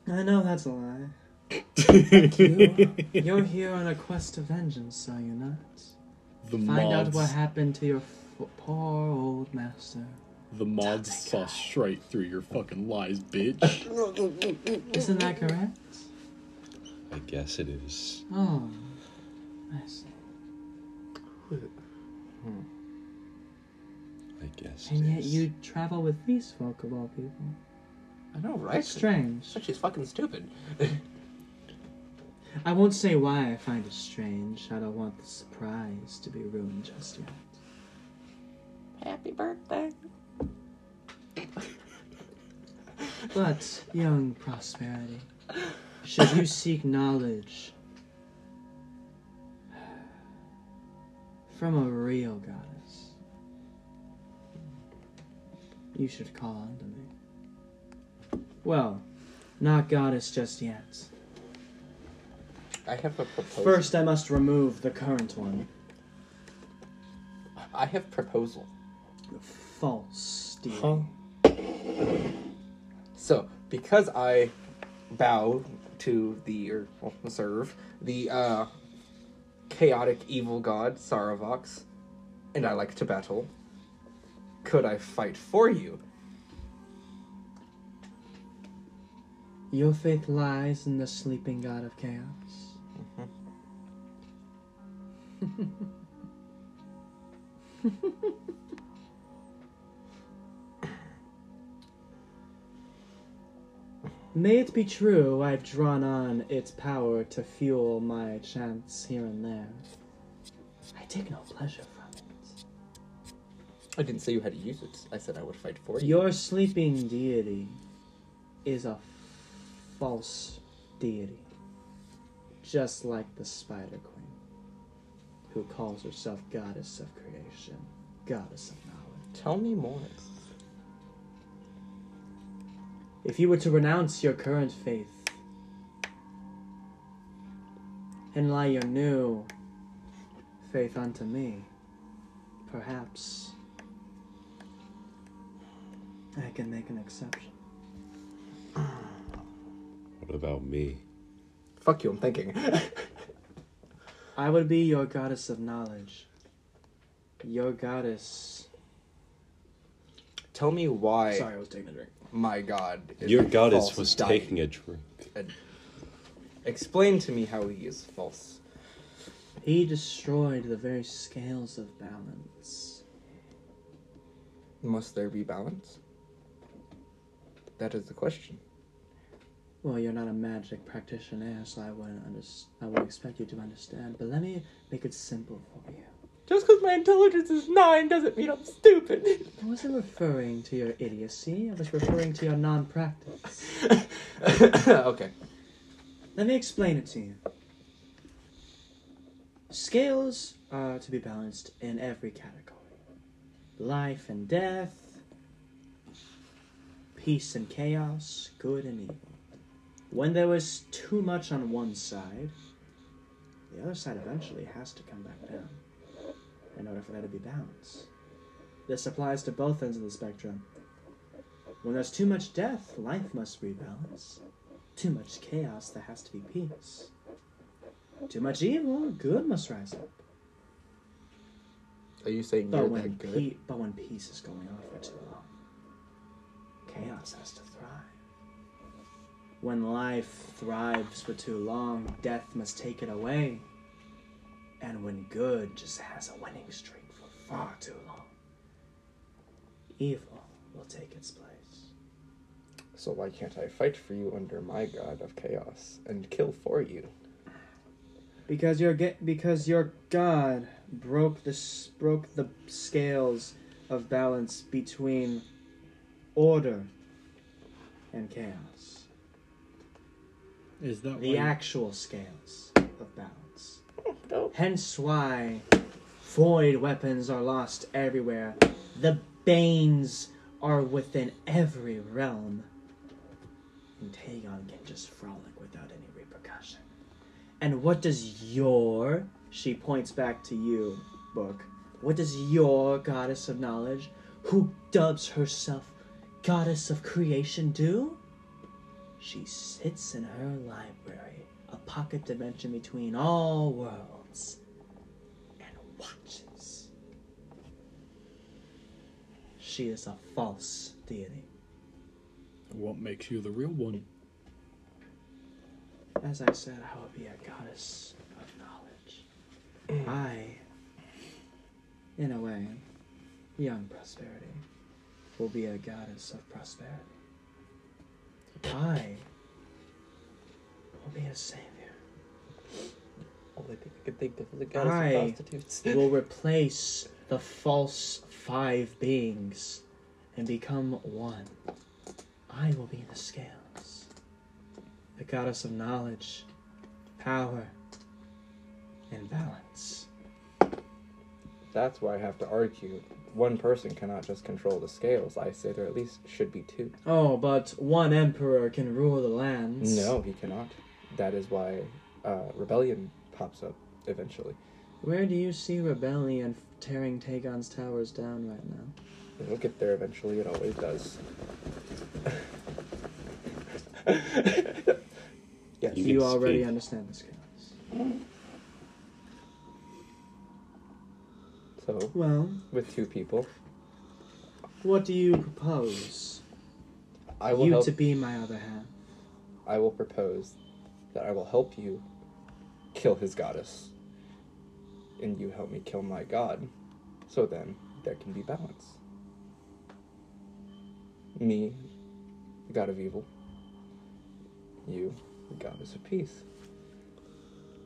I know that's a lie. You, you're here on a quest of vengeance, are you not? The Find out what happened to your f- poor old master. The mods saw straight through your fucking lies, bitch. Isn't that correct? I guess it is. Oh, I see. Hmm. I guess. And it yet is. you travel with these folk of all people. I know, right? That's strange. She's fucking stupid. I won't say why I find it strange. I don't want the surprise to be ruined just yet. Happy birthday. But, young Prosperity, should you seek knowledge from a real goddess, you should call on to me. Well, not goddess just yet. I have a proposal. First, I must remove the current one. I have proposal. False deity. Huh? So, because I bow to the or well, serve the uh, chaotic evil god Saravox, and I like to battle, could I fight for you? Your faith lies in the sleeping god of chaos. Mm-hmm. May it be true, I've drawn on its power to fuel my chants here and there. I take no pleasure from it. I didn't say you had to use it. I said I would fight for you. Your sleeping deity is a false deity, just like the Spider Queen, who calls herself Goddess of Creation, Goddess of Knowledge. Tell me more. If you were to renounce your current faith and lay your new faith unto me, perhaps I can make an exception. What about me? Fuck you, I'm thinking. I would be your goddess of knowledge. Your goddess. Tell me why Sorry, I was taking a drink. My god. Your a goddess was deity. taking a drink. Explain to me how he is false. He destroyed the very scales of balance. Must there be balance? That is the question. Well, you're not a magic practitioner, so I wouldn't under- I wouldn't expect you to understand. But let me make it simple for you. Just because my intelligence is nine doesn't mean I'm stupid. I wasn't referring to your idiocy. I was referring to your non-practice. okay. Let me explain it to you. Scales are to be balanced in every category life and death, peace and chaos, good and evil. When there is too much on one side, the other side eventually has to come back down in order for there to be balance. This applies to both ends of the spectrum. When there's too much death, life must rebalance. Too much chaos, there has to be peace. Too much evil, good must rise up. Are you saying But when, that good? pe- but when peace is going on for too long, chaos has to thrive. When life thrives for too long, death must take it away. And when good just has a winning streak for far too long, evil will take its place. So why can't I fight for you under my god of chaos and kill for you? Because your ge- because your god broke the s- broke the scales of balance between order and chaos. Is that The why? actual scales balance. Hence why void weapons are lost everywhere. The banes are within every realm. And Tagon can just frolic without any repercussion. And what does your, she points back to you, book, what does your goddess of knowledge, who dubs herself goddess of creation, do? She sits in her library, a pocket dimension between all worlds, and watches. she is a false deity. What makes you the real one? As I said, I will be a goddess of knowledge. I, in a way, young prosperity, will be a goddess of prosperity. I will be a savior. Only thing I could think of is a goddess I of prostitutes. will replace the false five beings and become one. I will be the scales, the goddess of knowledge, power, and balance. That's why I have to argue. One person cannot just control the scales. I say there at least should be two. Oh, but one emperor can rule the lands. No, he cannot. That is why uh, rebellion pops up eventually. Where do you see rebellion tearing Tagon's towers down right now? It'll get there eventually. It always does. yes. You You, already speak. understand the scales. So Well, with two people, what do you propose? I will you help. to be my other half. I will propose that I will help you kill his goddess, and you help me kill my god. So then there can be balance. Me, the god of evil. You, the goddess of peace.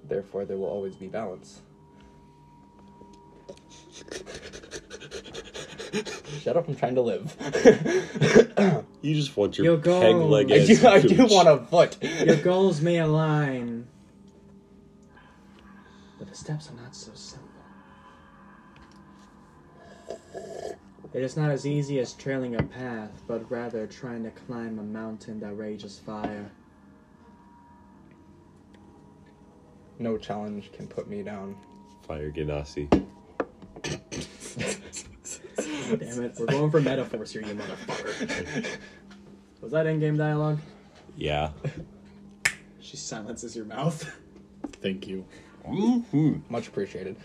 Therefore, there will always be balance. Shut up! I'm trying to live. You just want your Your peg goal. leg I ass do. I do cooch. want a foot. Your goals may align, but the steps are not so simple. It is not as easy as trailing a path, but rather trying to climb a mountain that rages fire. No challenge can put me down. Fire Ganassi. Damn it, we're going for metaphors here, you motherfucker. Was that in-game dialogue? Yeah. She silences your mouth. Thank you. Mm-hmm. Much appreciated.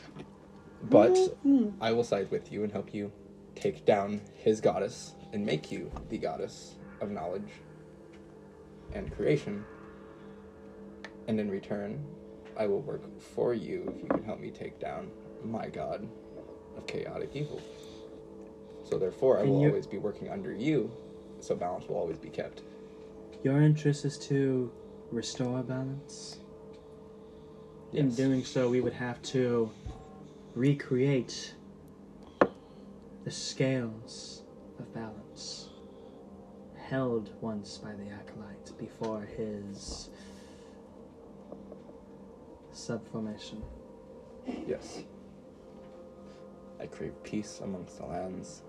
But mm-hmm. I will side with you and help you take down his goddess and make you the goddess of knowledge and creation. And in return, I will work for you if you can help me take down my god of chaotic evil. So therefore, I And will you- always be working under you, so balance will always be kept. Your interest is to restore balance? In Yes. doing so, we would have to recreate the scales of balance held once by the acolyte before his subformation. Yes. I crave peace amongst the lands.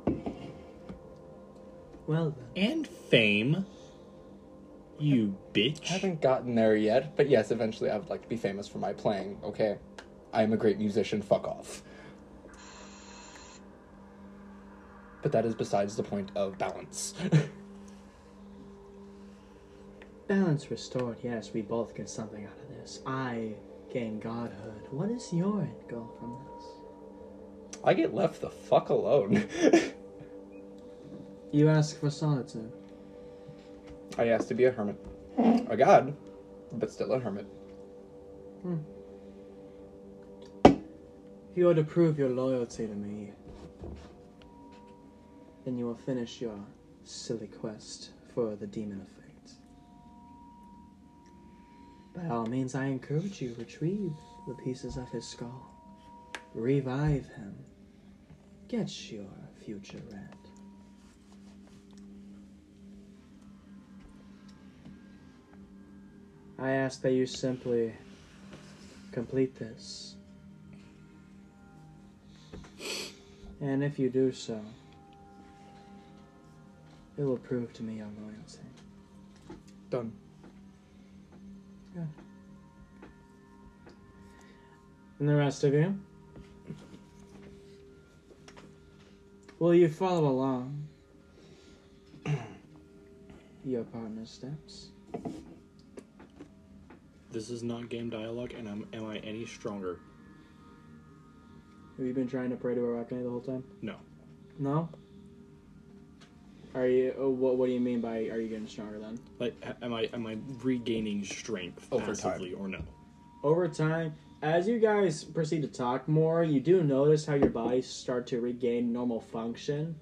Well then, And fame. You bitch. I haven't gotten there yet, but yes, eventually I would like to be famous for my playing, okay? I am a great musician, fuck off. But that is besides the point of balance. balance restored. Yes, we both get something out of this. I gain godhood. What is your end goal from this? I get left the fuck alone. You ask for solitude. I asked to be a hermit. A god, but still a hermit. If you are to prove your loyalty to me, then you will finish your silly quest for the Demon of Fate. By all means, I encourage you retrieve the pieces of his skull, revive him, get your future red. I ask that you simply complete this. And if you do so, it will prove to me your loyalty. Done. And the rest of you? Will you follow along your partner's steps? This is not game dialogue, and I'm, am I any stronger? Have you been trying to pray to Arachne the whole time? No. No? Are you? oh, What What do you mean by are you getting stronger then? Like, am I am I regaining strength Over time. or no? Over time, as you guys proceed to talk more, you do notice how your bodies start to regain normal function.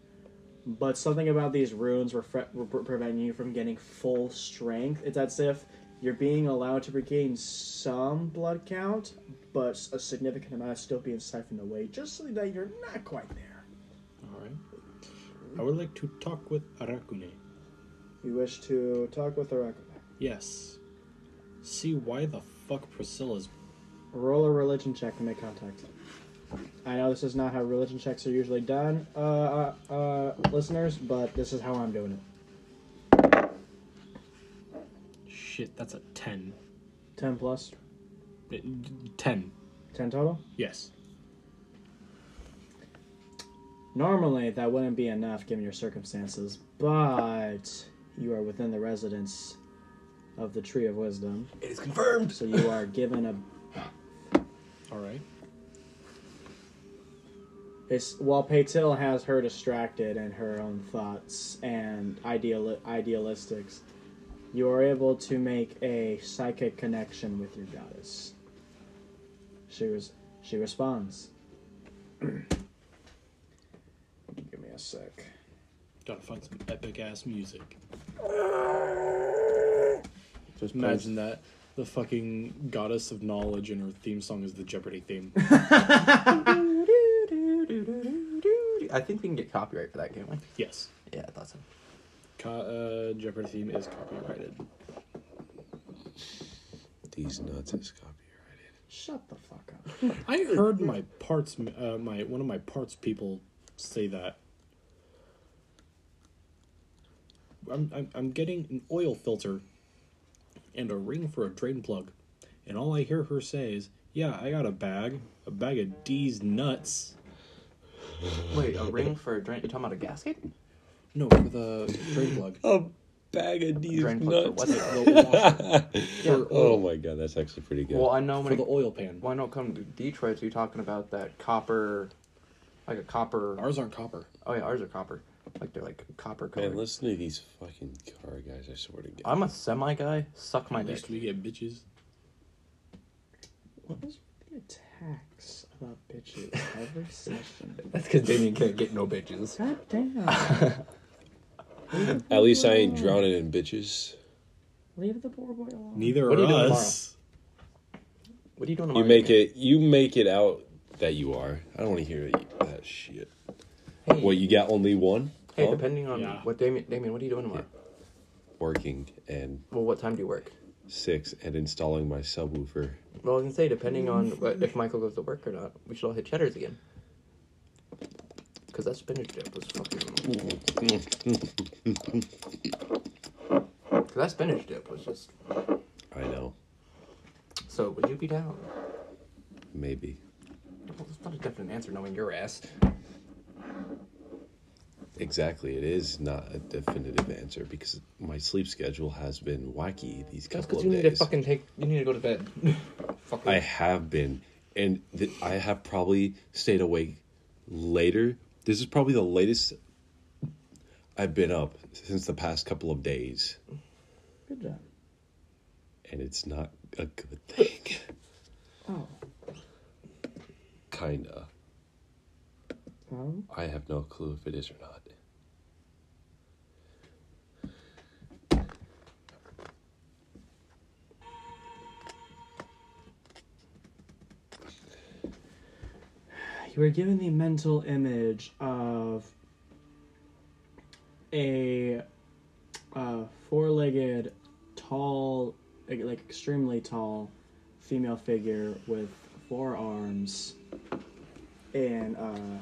But something about these runes were, fre- were pre- preventing you from getting full strength. It's as if you're being allowed to regain some blood count, but a significant amount is still being siphoned away, just so that you're not quite there. All right. I would like to talk with Arakune. You wish to talk with Arakune. Yes. See why the fuck Priscilla's. Roll a religion check to make contact. I know this is not how religion checks are usually done, uh, uh, uh, listeners, but this is how I'm doing it. Shit, that's a 10. 10 plus, Uh, 10. 10 total. Yes. Normally, that wouldn't be enough given your circumstances, but you are within the residence of the Tree of Wisdom, It is confirmed. so you are given a. All right. It's, while Paytil has her distracted in her own thoughts and ideal idealistics, you are able to make a psychic connection with your goddess. She was she responds. Give me a sec. Gotta find some epic ass music. Just Imagine that. The fucking goddess of knowledge and her theme song is the Jeopardy theme. I think we can get copyright for that, can't we? yes. Yeah, I thought so. Co- uh, Jeopardy theme is copyrighted. These nuts is copyrighted. Shut the fuck up. I heard my parts, uh, my one of my parts people say that. I'm, I'm I'm getting an oil filter and a ring for a drain plug, and all I hear her say is, "Yeah, I got a bag, a bag of D's nuts." Wait, a ring for a drain? You talking about a gasket? No, for the drain plug. A bag of these Drain plug for nuts. what? The washer. For oh oil. my god, that's actually pretty good. Well, I know For when the oil pan. why not come to Detroit? So you're talking about that copper, like a copper. Ours aren't copper. Oh yeah, ours are copper. Like they're like copper Man, colored. listen to these fucking car guys. I swear to God. I'm a semi guy. Suck my At dick. least we get bitches. What was the attacks about bitches every session? That's because Damien can't get no bitches. God damn. At least I ain't drowning in bitches. Leave the poor boy alone. Neither What are are you doing us. What are you doing You make Damien? it. You make it out that you are. I don't want to hear that, that shit. Hey, What you got? Only one? hey, Huh? depending on Yeah. what Damien, Damien, what are you doing tomorrow? Working and Well, what time do you work? six and installing my subwoofer. Well, I was gonna say depending on what, if Michael goes to work or not, we should all hit Cheddar's again. Cause that spinach dip was fucking. Cause that spinach dip was just. I know. So would you be down? Maybe. Well, that's not a definite answer, knowing your ass. Exactly. It is not a definitive answer because my sleep schedule has been wacky these That's couple because of you need to fucking take. You need to go to bed. Fucker. I have been, and th- I have probably stayed awake later. This is probably the latest I've been up since the past couple of days, Good job. and it's not a good thing. Oh. Kinda. Um, I have no clue if it is or not. Were given the mental image of a uh, four-legged, tall, like, extremely tall, female figure with four arms and uh,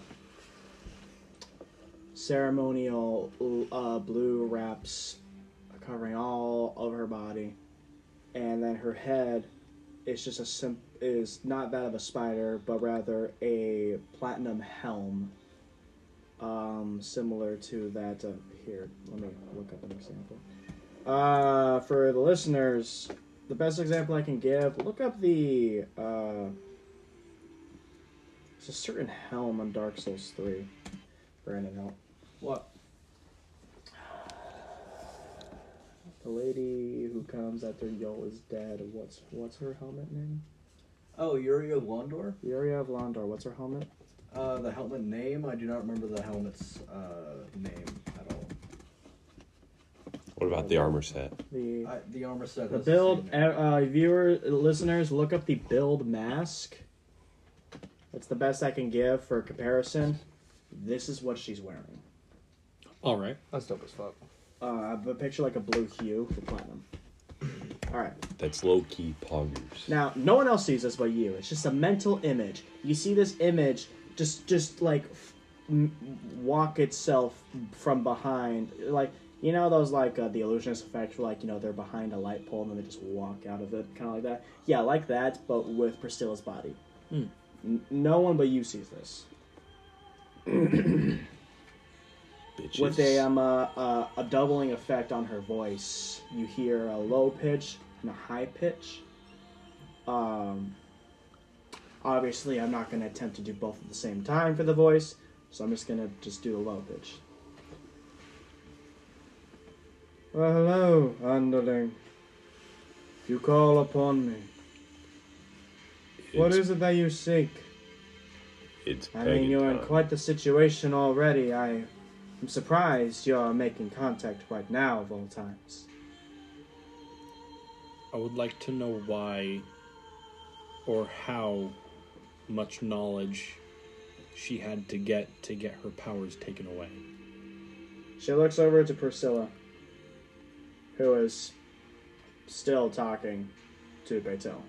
ceremonial uh, blue wraps covering all of her body, and then her head is just a sim- is not that of a spider, but rather a platinum helm, um, similar to that. Uh, here, let me look up an example. Uh, for the listeners, the best example I can give, look up the. Uh, it's a certain helm on Dark Souls three. Brandon help. What? The lady who comes after Yol is dead. What's what's her helmet name? Oh, Yuri of Londor? Yuria of Londor. What's her helmet? Uh, the helmet name? I do not remember the helmet's uh, name at all. What about the armor set? The I, the armor set. the has build. same name. Uh, viewer listeners, look up the build mask. That's the best I can give for comparison. This is what she's wearing. All right. That's dope as fuck. Uh, a picture like a blue hue for platinum. All right. That's low key poggers. Now, no one else sees this but you. It's just a mental image. You see this image just just like f- m- walk itself from behind, like you know those like uh, the illusionist effect, where like you know they're behind a light pole and then they just walk out of it, kind of like that. Yeah, like that, but with Priscilla's body. N- no one but you sees this. Bitches. with a um uh, uh, a doubling effect on her voice. You hear a low pitch and a high pitch. Um, obviously, I'm not going to attempt to do both at the same time for the voice, so I'm just going to just do a low pitch. Well, hello, underling. You call upon me. What It's- is it that you seek? It's I mean, you're in quite the situation already. I am surprised you're making contact right now of all times. I would like to know why or how much knowledge she had to get to get her powers taken away. She looks over to Priscilla, who is still talking to Betel.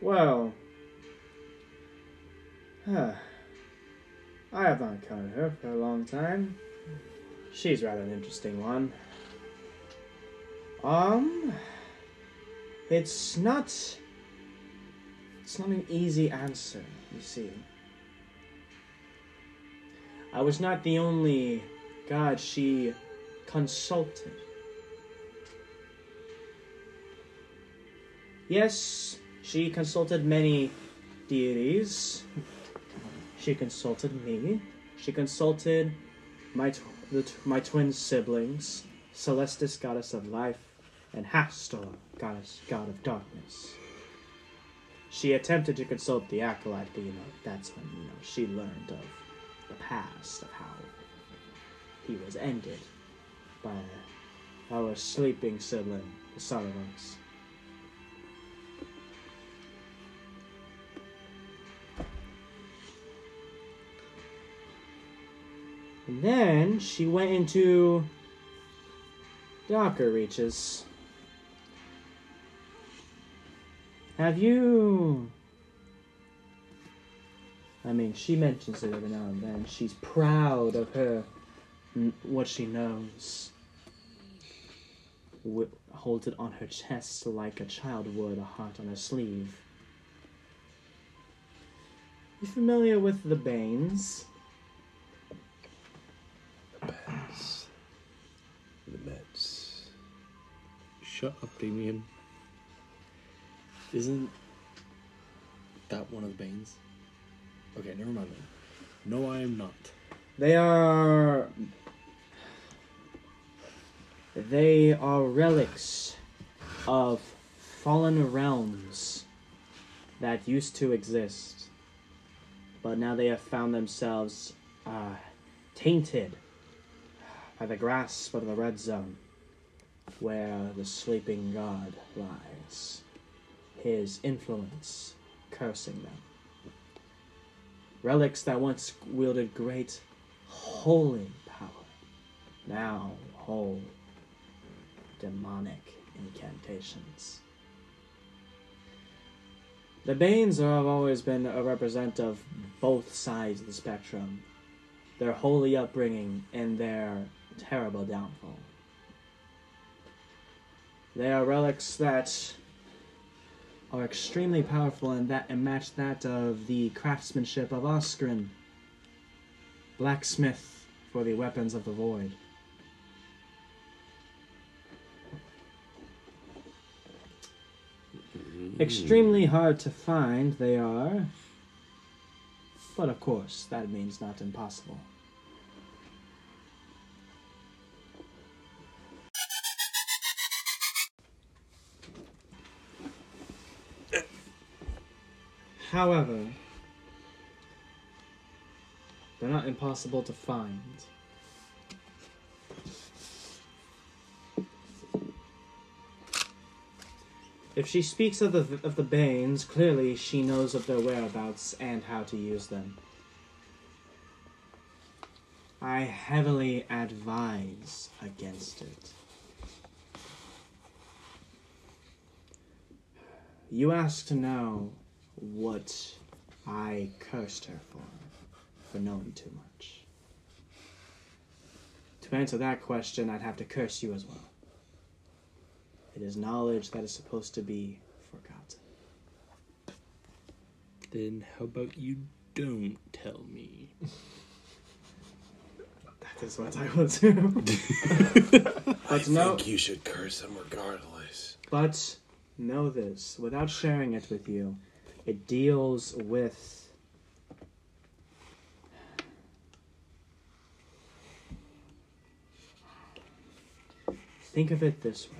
Well, I have not encountered her for a long time. She's rather an interesting one. Um, it's not. It's not an easy answer, you see. I was not the only god she consulted. Yes, she consulted many deities. She consulted me. She consulted my tw- the my twin siblings, Celestis, goddess of life, and Hastor, goddess god of darkness. She attempted to consult the acolyte, but you know that's when you know she learned of the past of how he was ended by our sleeping sibling, the Saravans. And then she went into darker reaches. Have you I mean, she mentions it every now and then. She's proud of her, what she knows. Wi- holds it on her chest like a child would a heart on her sleeve. You familiar with the Banes? The Mets. Shut up, Damien. Isn't that one of the Banes? Okay, never mind then. No, I am not. They are. They are relics of fallen realms that used to exist, but now they have found themselves uh, tainted by the grasp of the red zone, where the sleeping god lies. His influence cursing them relics that once wielded great holy power now hold demonic incantations. The Banes have always been a representative of both sides of the spectrum, their holy upbringing and their terrible downfall. They are relics that are extremely powerful and that and match that of the craftsmanship of Oscarin, blacksmith for the weapons of the void. Mm-hmm. Extremely hard to find they are, but of course that means not impossible. However, they're not impossible to find. If she speaks of the of the Banes, clearly she knows of their whereabouts and how to use them. I heavily advise against it. You ask to know what I cursed her for, for knowing too much. To answer that question, I'd have to curse you as well. It is knowledge that is supposed to be forgotten. Then how about you don't tell me? That is what I will do. but no, you should curse him regardless. but know this: without sharing it with you, it deals with Think of it this way.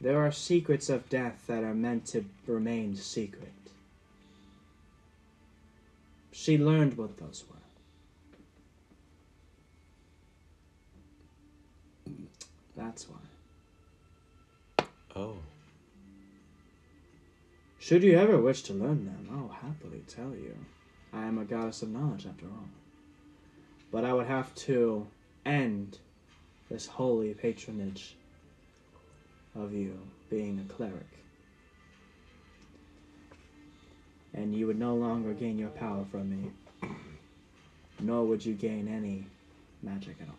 There are secrets of death that are meant to remain secret. She learned what those were. That's why. Oh. Should you ever wish to learn them, I'll happily tell you. I am a goddess of knowledge, after all. But I would have to end this holy patronage of you being a cleric. And you would no longer gain your power from me, nor would you gain any magic at all.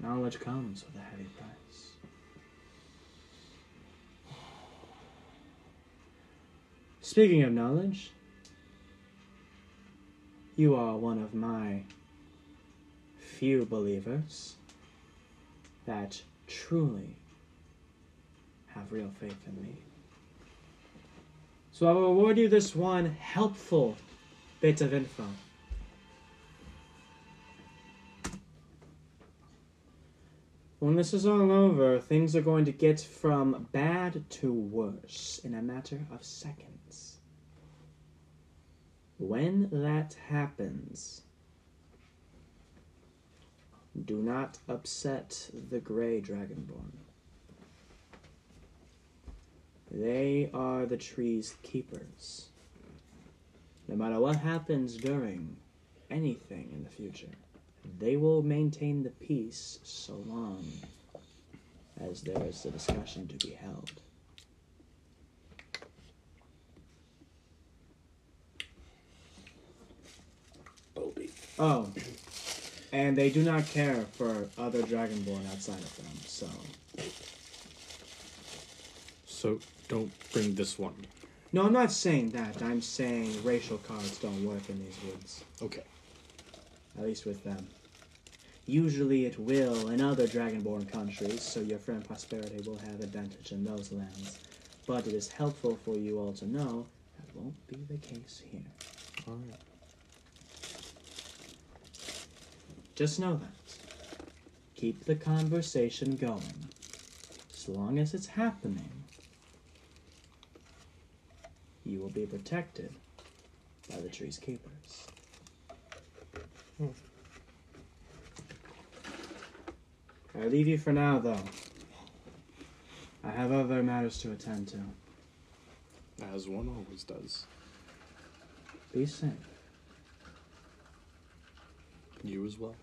Knowledge comes with a heavy price. Speaking of knowledge, you are one of my few believers that truly have real faith in me. So I will award you this one helpful bit of info. When this is all over, things are going to get from bad to worse in a matter of seconds. When that happens, do not upset the Grey Dragonborn. They are the tree's keepers. No matter what happens during anything in the future, they will maintain the peace so long as there is a discussion to be held. Oh, and they do not care for other Dragonborn outside of them, so. So don't bring this one. No, I'm not saying that. I'm saying racial cards don't work in these woods. Okay. At least with them. Usually it will in other Dragonborn countries, so your friend Prosperity will have advantage in those lands. But it is helpful for you all to know that won't be the case here. Alright. Just know that. Keep the conversation going. As long as it's happening, you will be protected by the tree's keepers. Hmm. I leave you for now, though. I have other matters to attend to. As one always does. Be safe. You as well.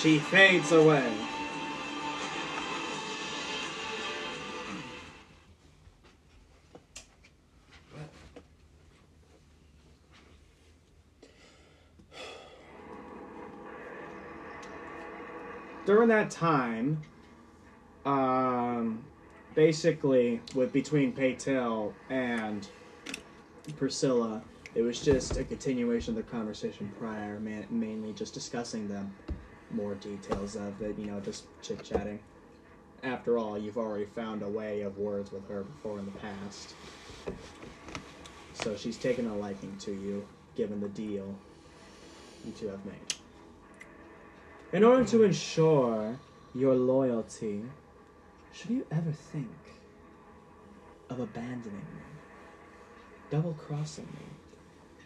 She fades away. During that time, um, basically, with between Paytel and Priscilla, it was just a continuation of the conversation prior, man, mainly just discussing them more details of it, you know, just chit chatting. After all, you've already found a way of words with her before in the past. So she's taken a liking to you, given the deal you two have made. In order to ensure your loyalty, should you ever think of abandoning me, double crossing me,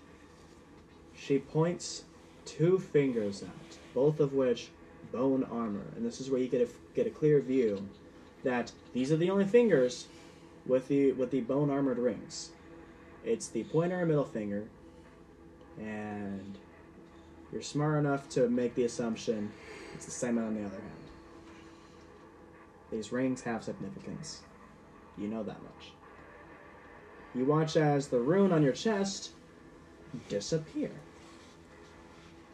she points two fingers out, both of which bone armor, and this is where you get a get a clear view that these are the only fingers with the with the bone armored rings. It's the pointer and middle finger, and you're smart enough to make the assumption it's the same on the other hand. These rings have significance. You know that much. You watch as the rune on your chest disappear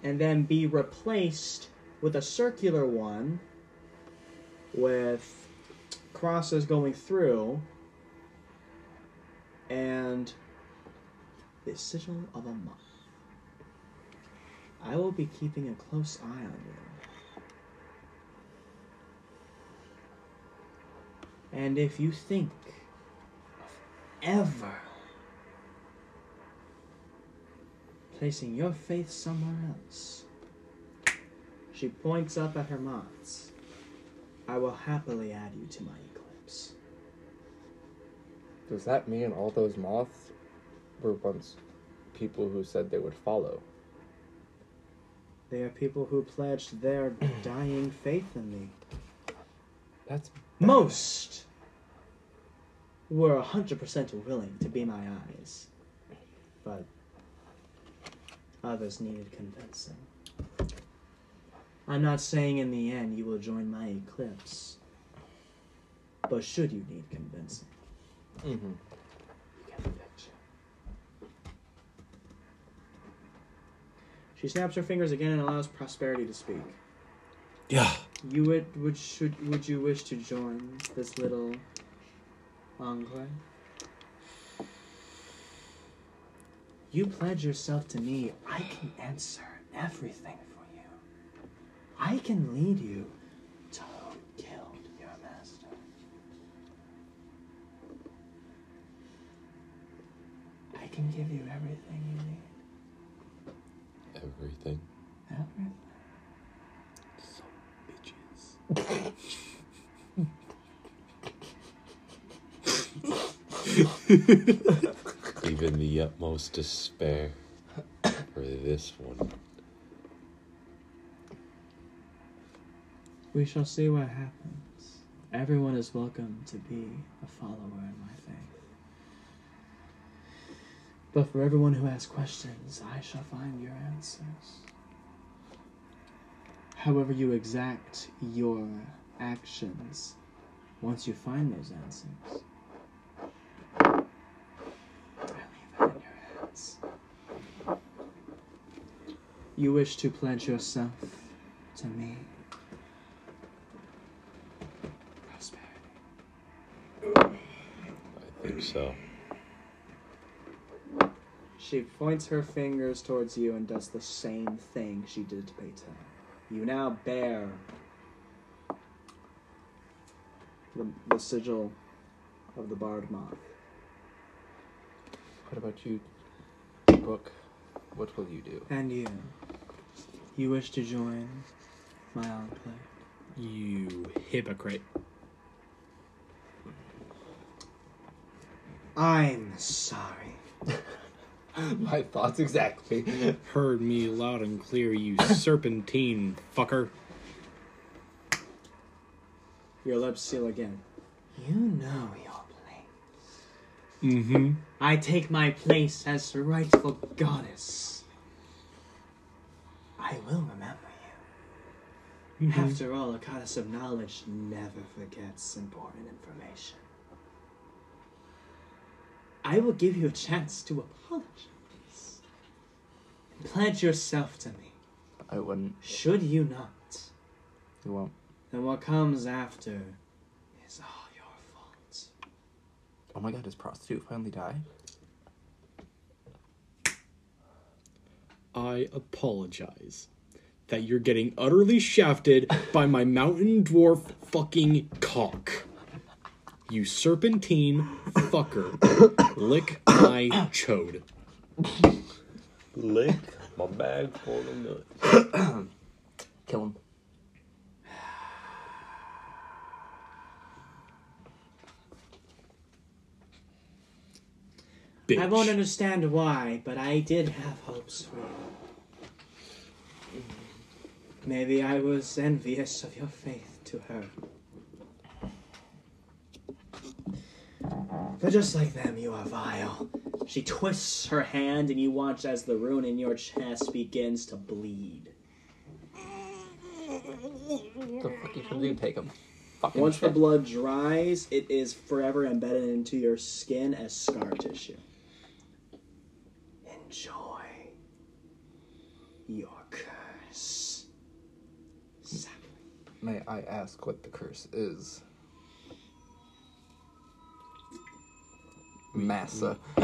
and then be replaced with a circular one with crosses going through and the sigil of a month. I will be keeping a close eye on you. And if you think ever placing your faith somewhere else, she points up at her moths. I will happily add you to my eclipse. Does that mean all those moths were once people who said they would follow? They are people who pledged their dying faith in me. That's Most were 100% willing to be my eyes, but others needed convincing. I'm not saying in the end you will join my eclipse, but should you need convincing, mm-hmm. you get the picture. She snaps her fingers again and allows prosperity to speak. Yeah. You would would should would you wish to join this little enclave? You pledge yourself to me. I can answer everything for you. I can lead you to who killed your master. I can give you everything you need. Everything. Everything. Even the utmost despair for this one. We shall see what happens. Everyone is welcome to be a follower in my faith. But for everyone who has questions, I shall find your answers. However, you exact your actions once you find those answers. I leave that in your hands. You wish to pledge yourself to me. Prosperity. I think so. She points her fingers towards you and does the same thing she did to Peter. You now bear the, the sigil of the barred moth. What about you, Book? What will you do? And you. You wish to join my enclave. You hypocrite. I'm sorry. My thoughts exactly. Heard me loud and clear, you serpentine fucker. Your lips seal again. You know your place. Mm-hmm. I take my place as rightful goddess. I will remember you. Mm-hmm. After all, a goddess of knowledge never forgets important information. I will give you a chance to apologize. And pledge yourself to me. I wouldn't. Should you not, You won't. then what comes after is all your fault. Oh my god, does prostitute finally die? I apologize that you're getting utterly shafted by my mountain dwarf fucking cock. You serpentine fucker. Lick my chode. Lick My bag full of nuts. Kill him. Bitch. I won't understand why, but I did have hopes for you. Maybe I was envious of your faith to her. But just like them, you are vile. She twists her hand, and you watch as the rune in your chest begins to bleed. The fuck you should do? Take him. Fucking Once the blood dries, it is forever embedded into your skin as scar tissue. Enjoy your curse. Exactly. May I ask what the curse is? Massa.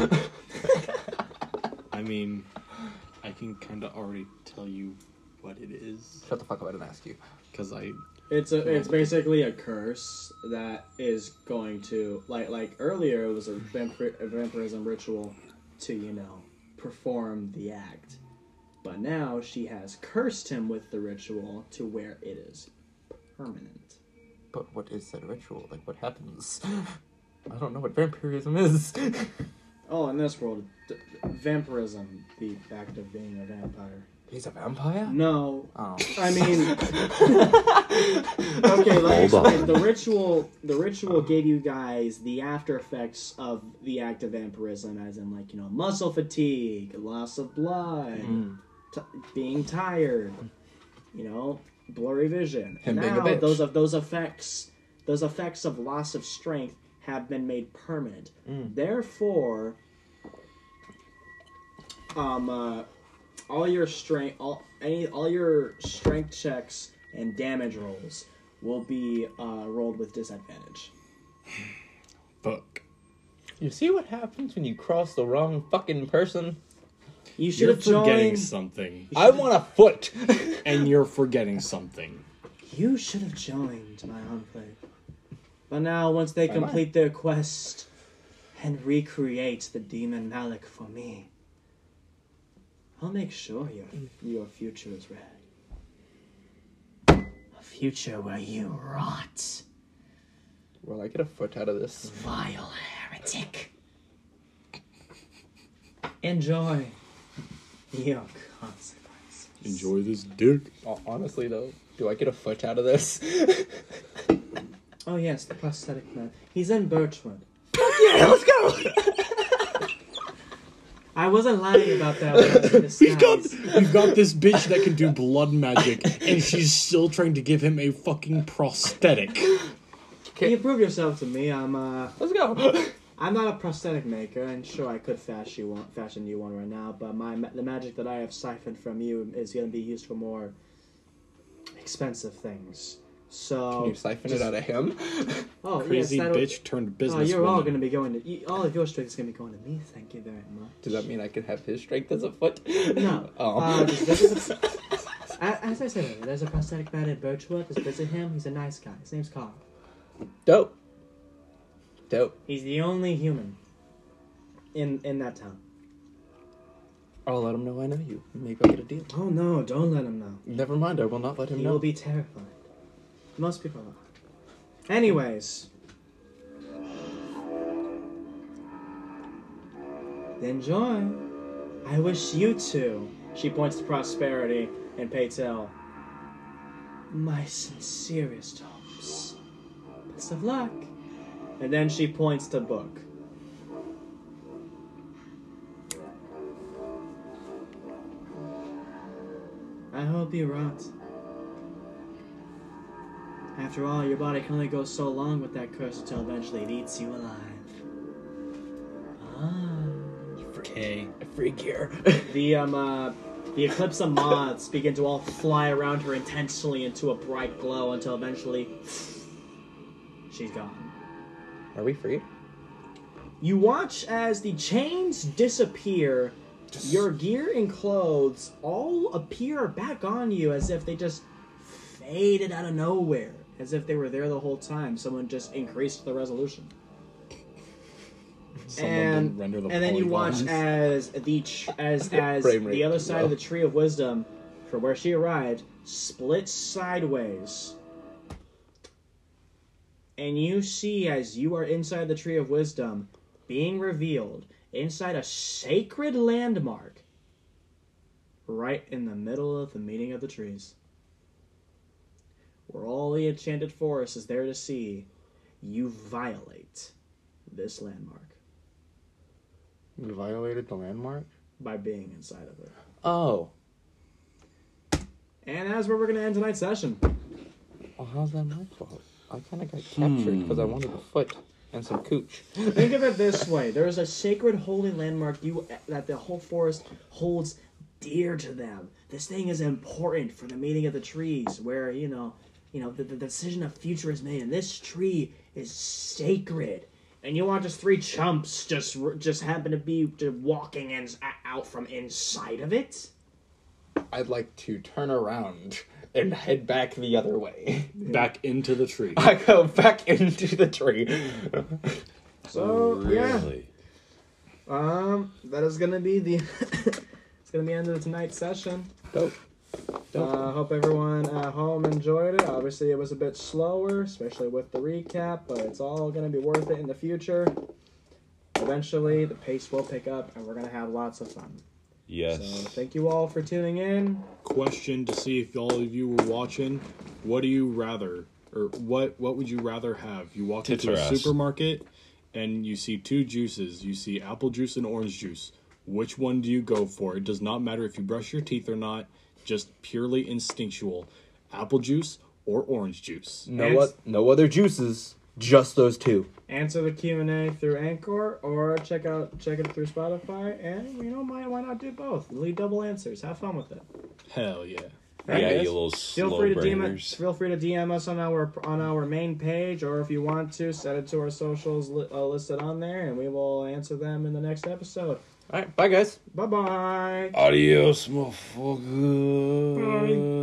I mean, I can kind of already tell you what it is Shut the fuck up! I didn't ask you. because I It's a it's basically a curse that is going to like like earlier it was a, vampir- a vampirism ritual to you know perform the act, but now she has cursed him with the ritual to where it is permanent. But what is that ritual? Like, what happens? I don't know what vampirism is. Oh, in this world, d- vampirism, the act of being a vampire. He's a vampire? No, Oh. I mean, okay, let me Hold on. explain. The ritual, the ritual gave you guys the after effects of the act of vampirism, as in like you know muscle fatigue, loss of blood, Mm. t- being tired, you know, blurry vision. Him being a now bitch. those of those effects, those effects of loss of strength have been made permanent. Mm. Therefore, um, uh, all your strength, all any, all your strength checks and damage rolls will be uh, rolled with disadvantage. fuck. You see what happens when you cross the wrong fucking person? You should You're have forgetting joined. something, I want a foot! and you're forgetting something. You should have joined my enclave. But now, once they Why am I? complete their quest and recreate the demon Malik for me, I'll make sure your your future is red. A future where you rot, Will I get a foot out of this? vile heretic. Enjoy your consequences. Enjoy this dick. Honestly, though, do I get a foot out of this? Oh yes, the prosthetic man. He's in Birchwood. yeah, let's go! I wasn't lying about that. When I was in We've got, we've got this bitch that can do blood magic, and she's still trying to give him a fucking prosthetic. Can you prove yourself to me? I'm uh, Let's go! I'm not a prosthetic maker, and sure, I could fashion you one, fashion you one right now. But my the magic that I have siphoned from you is going to be used for more expensive things. So, Can you siphon it out of him? oh Crazy yes, bitch turned Oh, business. you're all going to be going to you, all of your strength is going to be going to me. Thank you very much. Does that mean I can have his strength as a foot? No. Oh. Uh, just visit a- as I said there's a prosthetic man in Birchwood. Just visit him. He's a nice guy. His name's Carl. Dope. Dope. He's the only human in in that town. I'll let him know I know you. Maybe I'll get a deal. Oh no! Don't let him know. Never mind, I will not let him He know. will be terrified. Most people are. Anyways. Enjoy. I wish you two. She points to Prosperity and Paytel. My sincerest hopes. Best of luck. And then she points to Book. I hope you rot. After all, your body can only go so long with that curse until eventually it eats you alive. Ah. Okay. Free gear. The um uh, the eclipse of moths begin to all fly around her intensely into a bright glow until eventually she's gone. Are we free? You watch as the chains disappear. Your gear and clothes all appear back on you as if they just faded out of nowhere. As if they were there the whole time. Someone just increased the resolution. Someone and didn't render the and then you watch as the tr- as as the other side of the tree of wisdom, from where she arrived, splits sideways. And you see, as you are inside the tree of wisdom, being revealed inside a sacred landmark, right in the middle of the meeting of the trees, where all the enchanted forest is there to see. You violate this landmark You violated the landmark? by being inside of it. Oh. And that's where we're going to end tonight's session. Well, how's that my fault? I kind of got captured because I hmm. wanted a foot and some cooch. Think of it this way: there is a sacred, holy landmark you that the whole forest holds dear to them. This thing is important for the meeting of the trees, where you know, you know, the, the decision of future is made, and this tree is sacred. And you want just three chumps just just happen to be just walking in, out from inside of it? I'd like to turn around and head back the other way. back into the tree. I go back into the tree. So yeah. Really? Um, that is gonna be the it's gonna be the end of tonight's session. Dope. Uh, hope everyone at home enjoyed it. Obviously, it was a bit slower, especially with the recap, but it's all gonna be worth it in the future. Eventually, the pace will pick up, and we're gonna have lots of fun. Yes. So, thank you all for tuning in. Question to see if all of you were watching. What do you rather, or what what would you rather have? You walk Tits into a ass? supermarket and you see two juices. You see apple juice and orange juice. Which one do you go for? It does not matter if you brush your teeth or not. Just purely instinctual. Apple juice or orange juice. No, Ans- what? No other juices. Just those two. Answer the Q and A through Anchor, or check out check it through Spotify, and you know why why not do both? Leave double answers. Have fun with it. Hell yeah. yeah, guys. you little Feel slow free to DM brainers. feel free to DM us on our on our main page, or if you want to, set it to our socials li- uh, listed on there, and we will answer them in the next episode. All right. Bye, guys. Bye bye. Adios, motherfucker. Bye.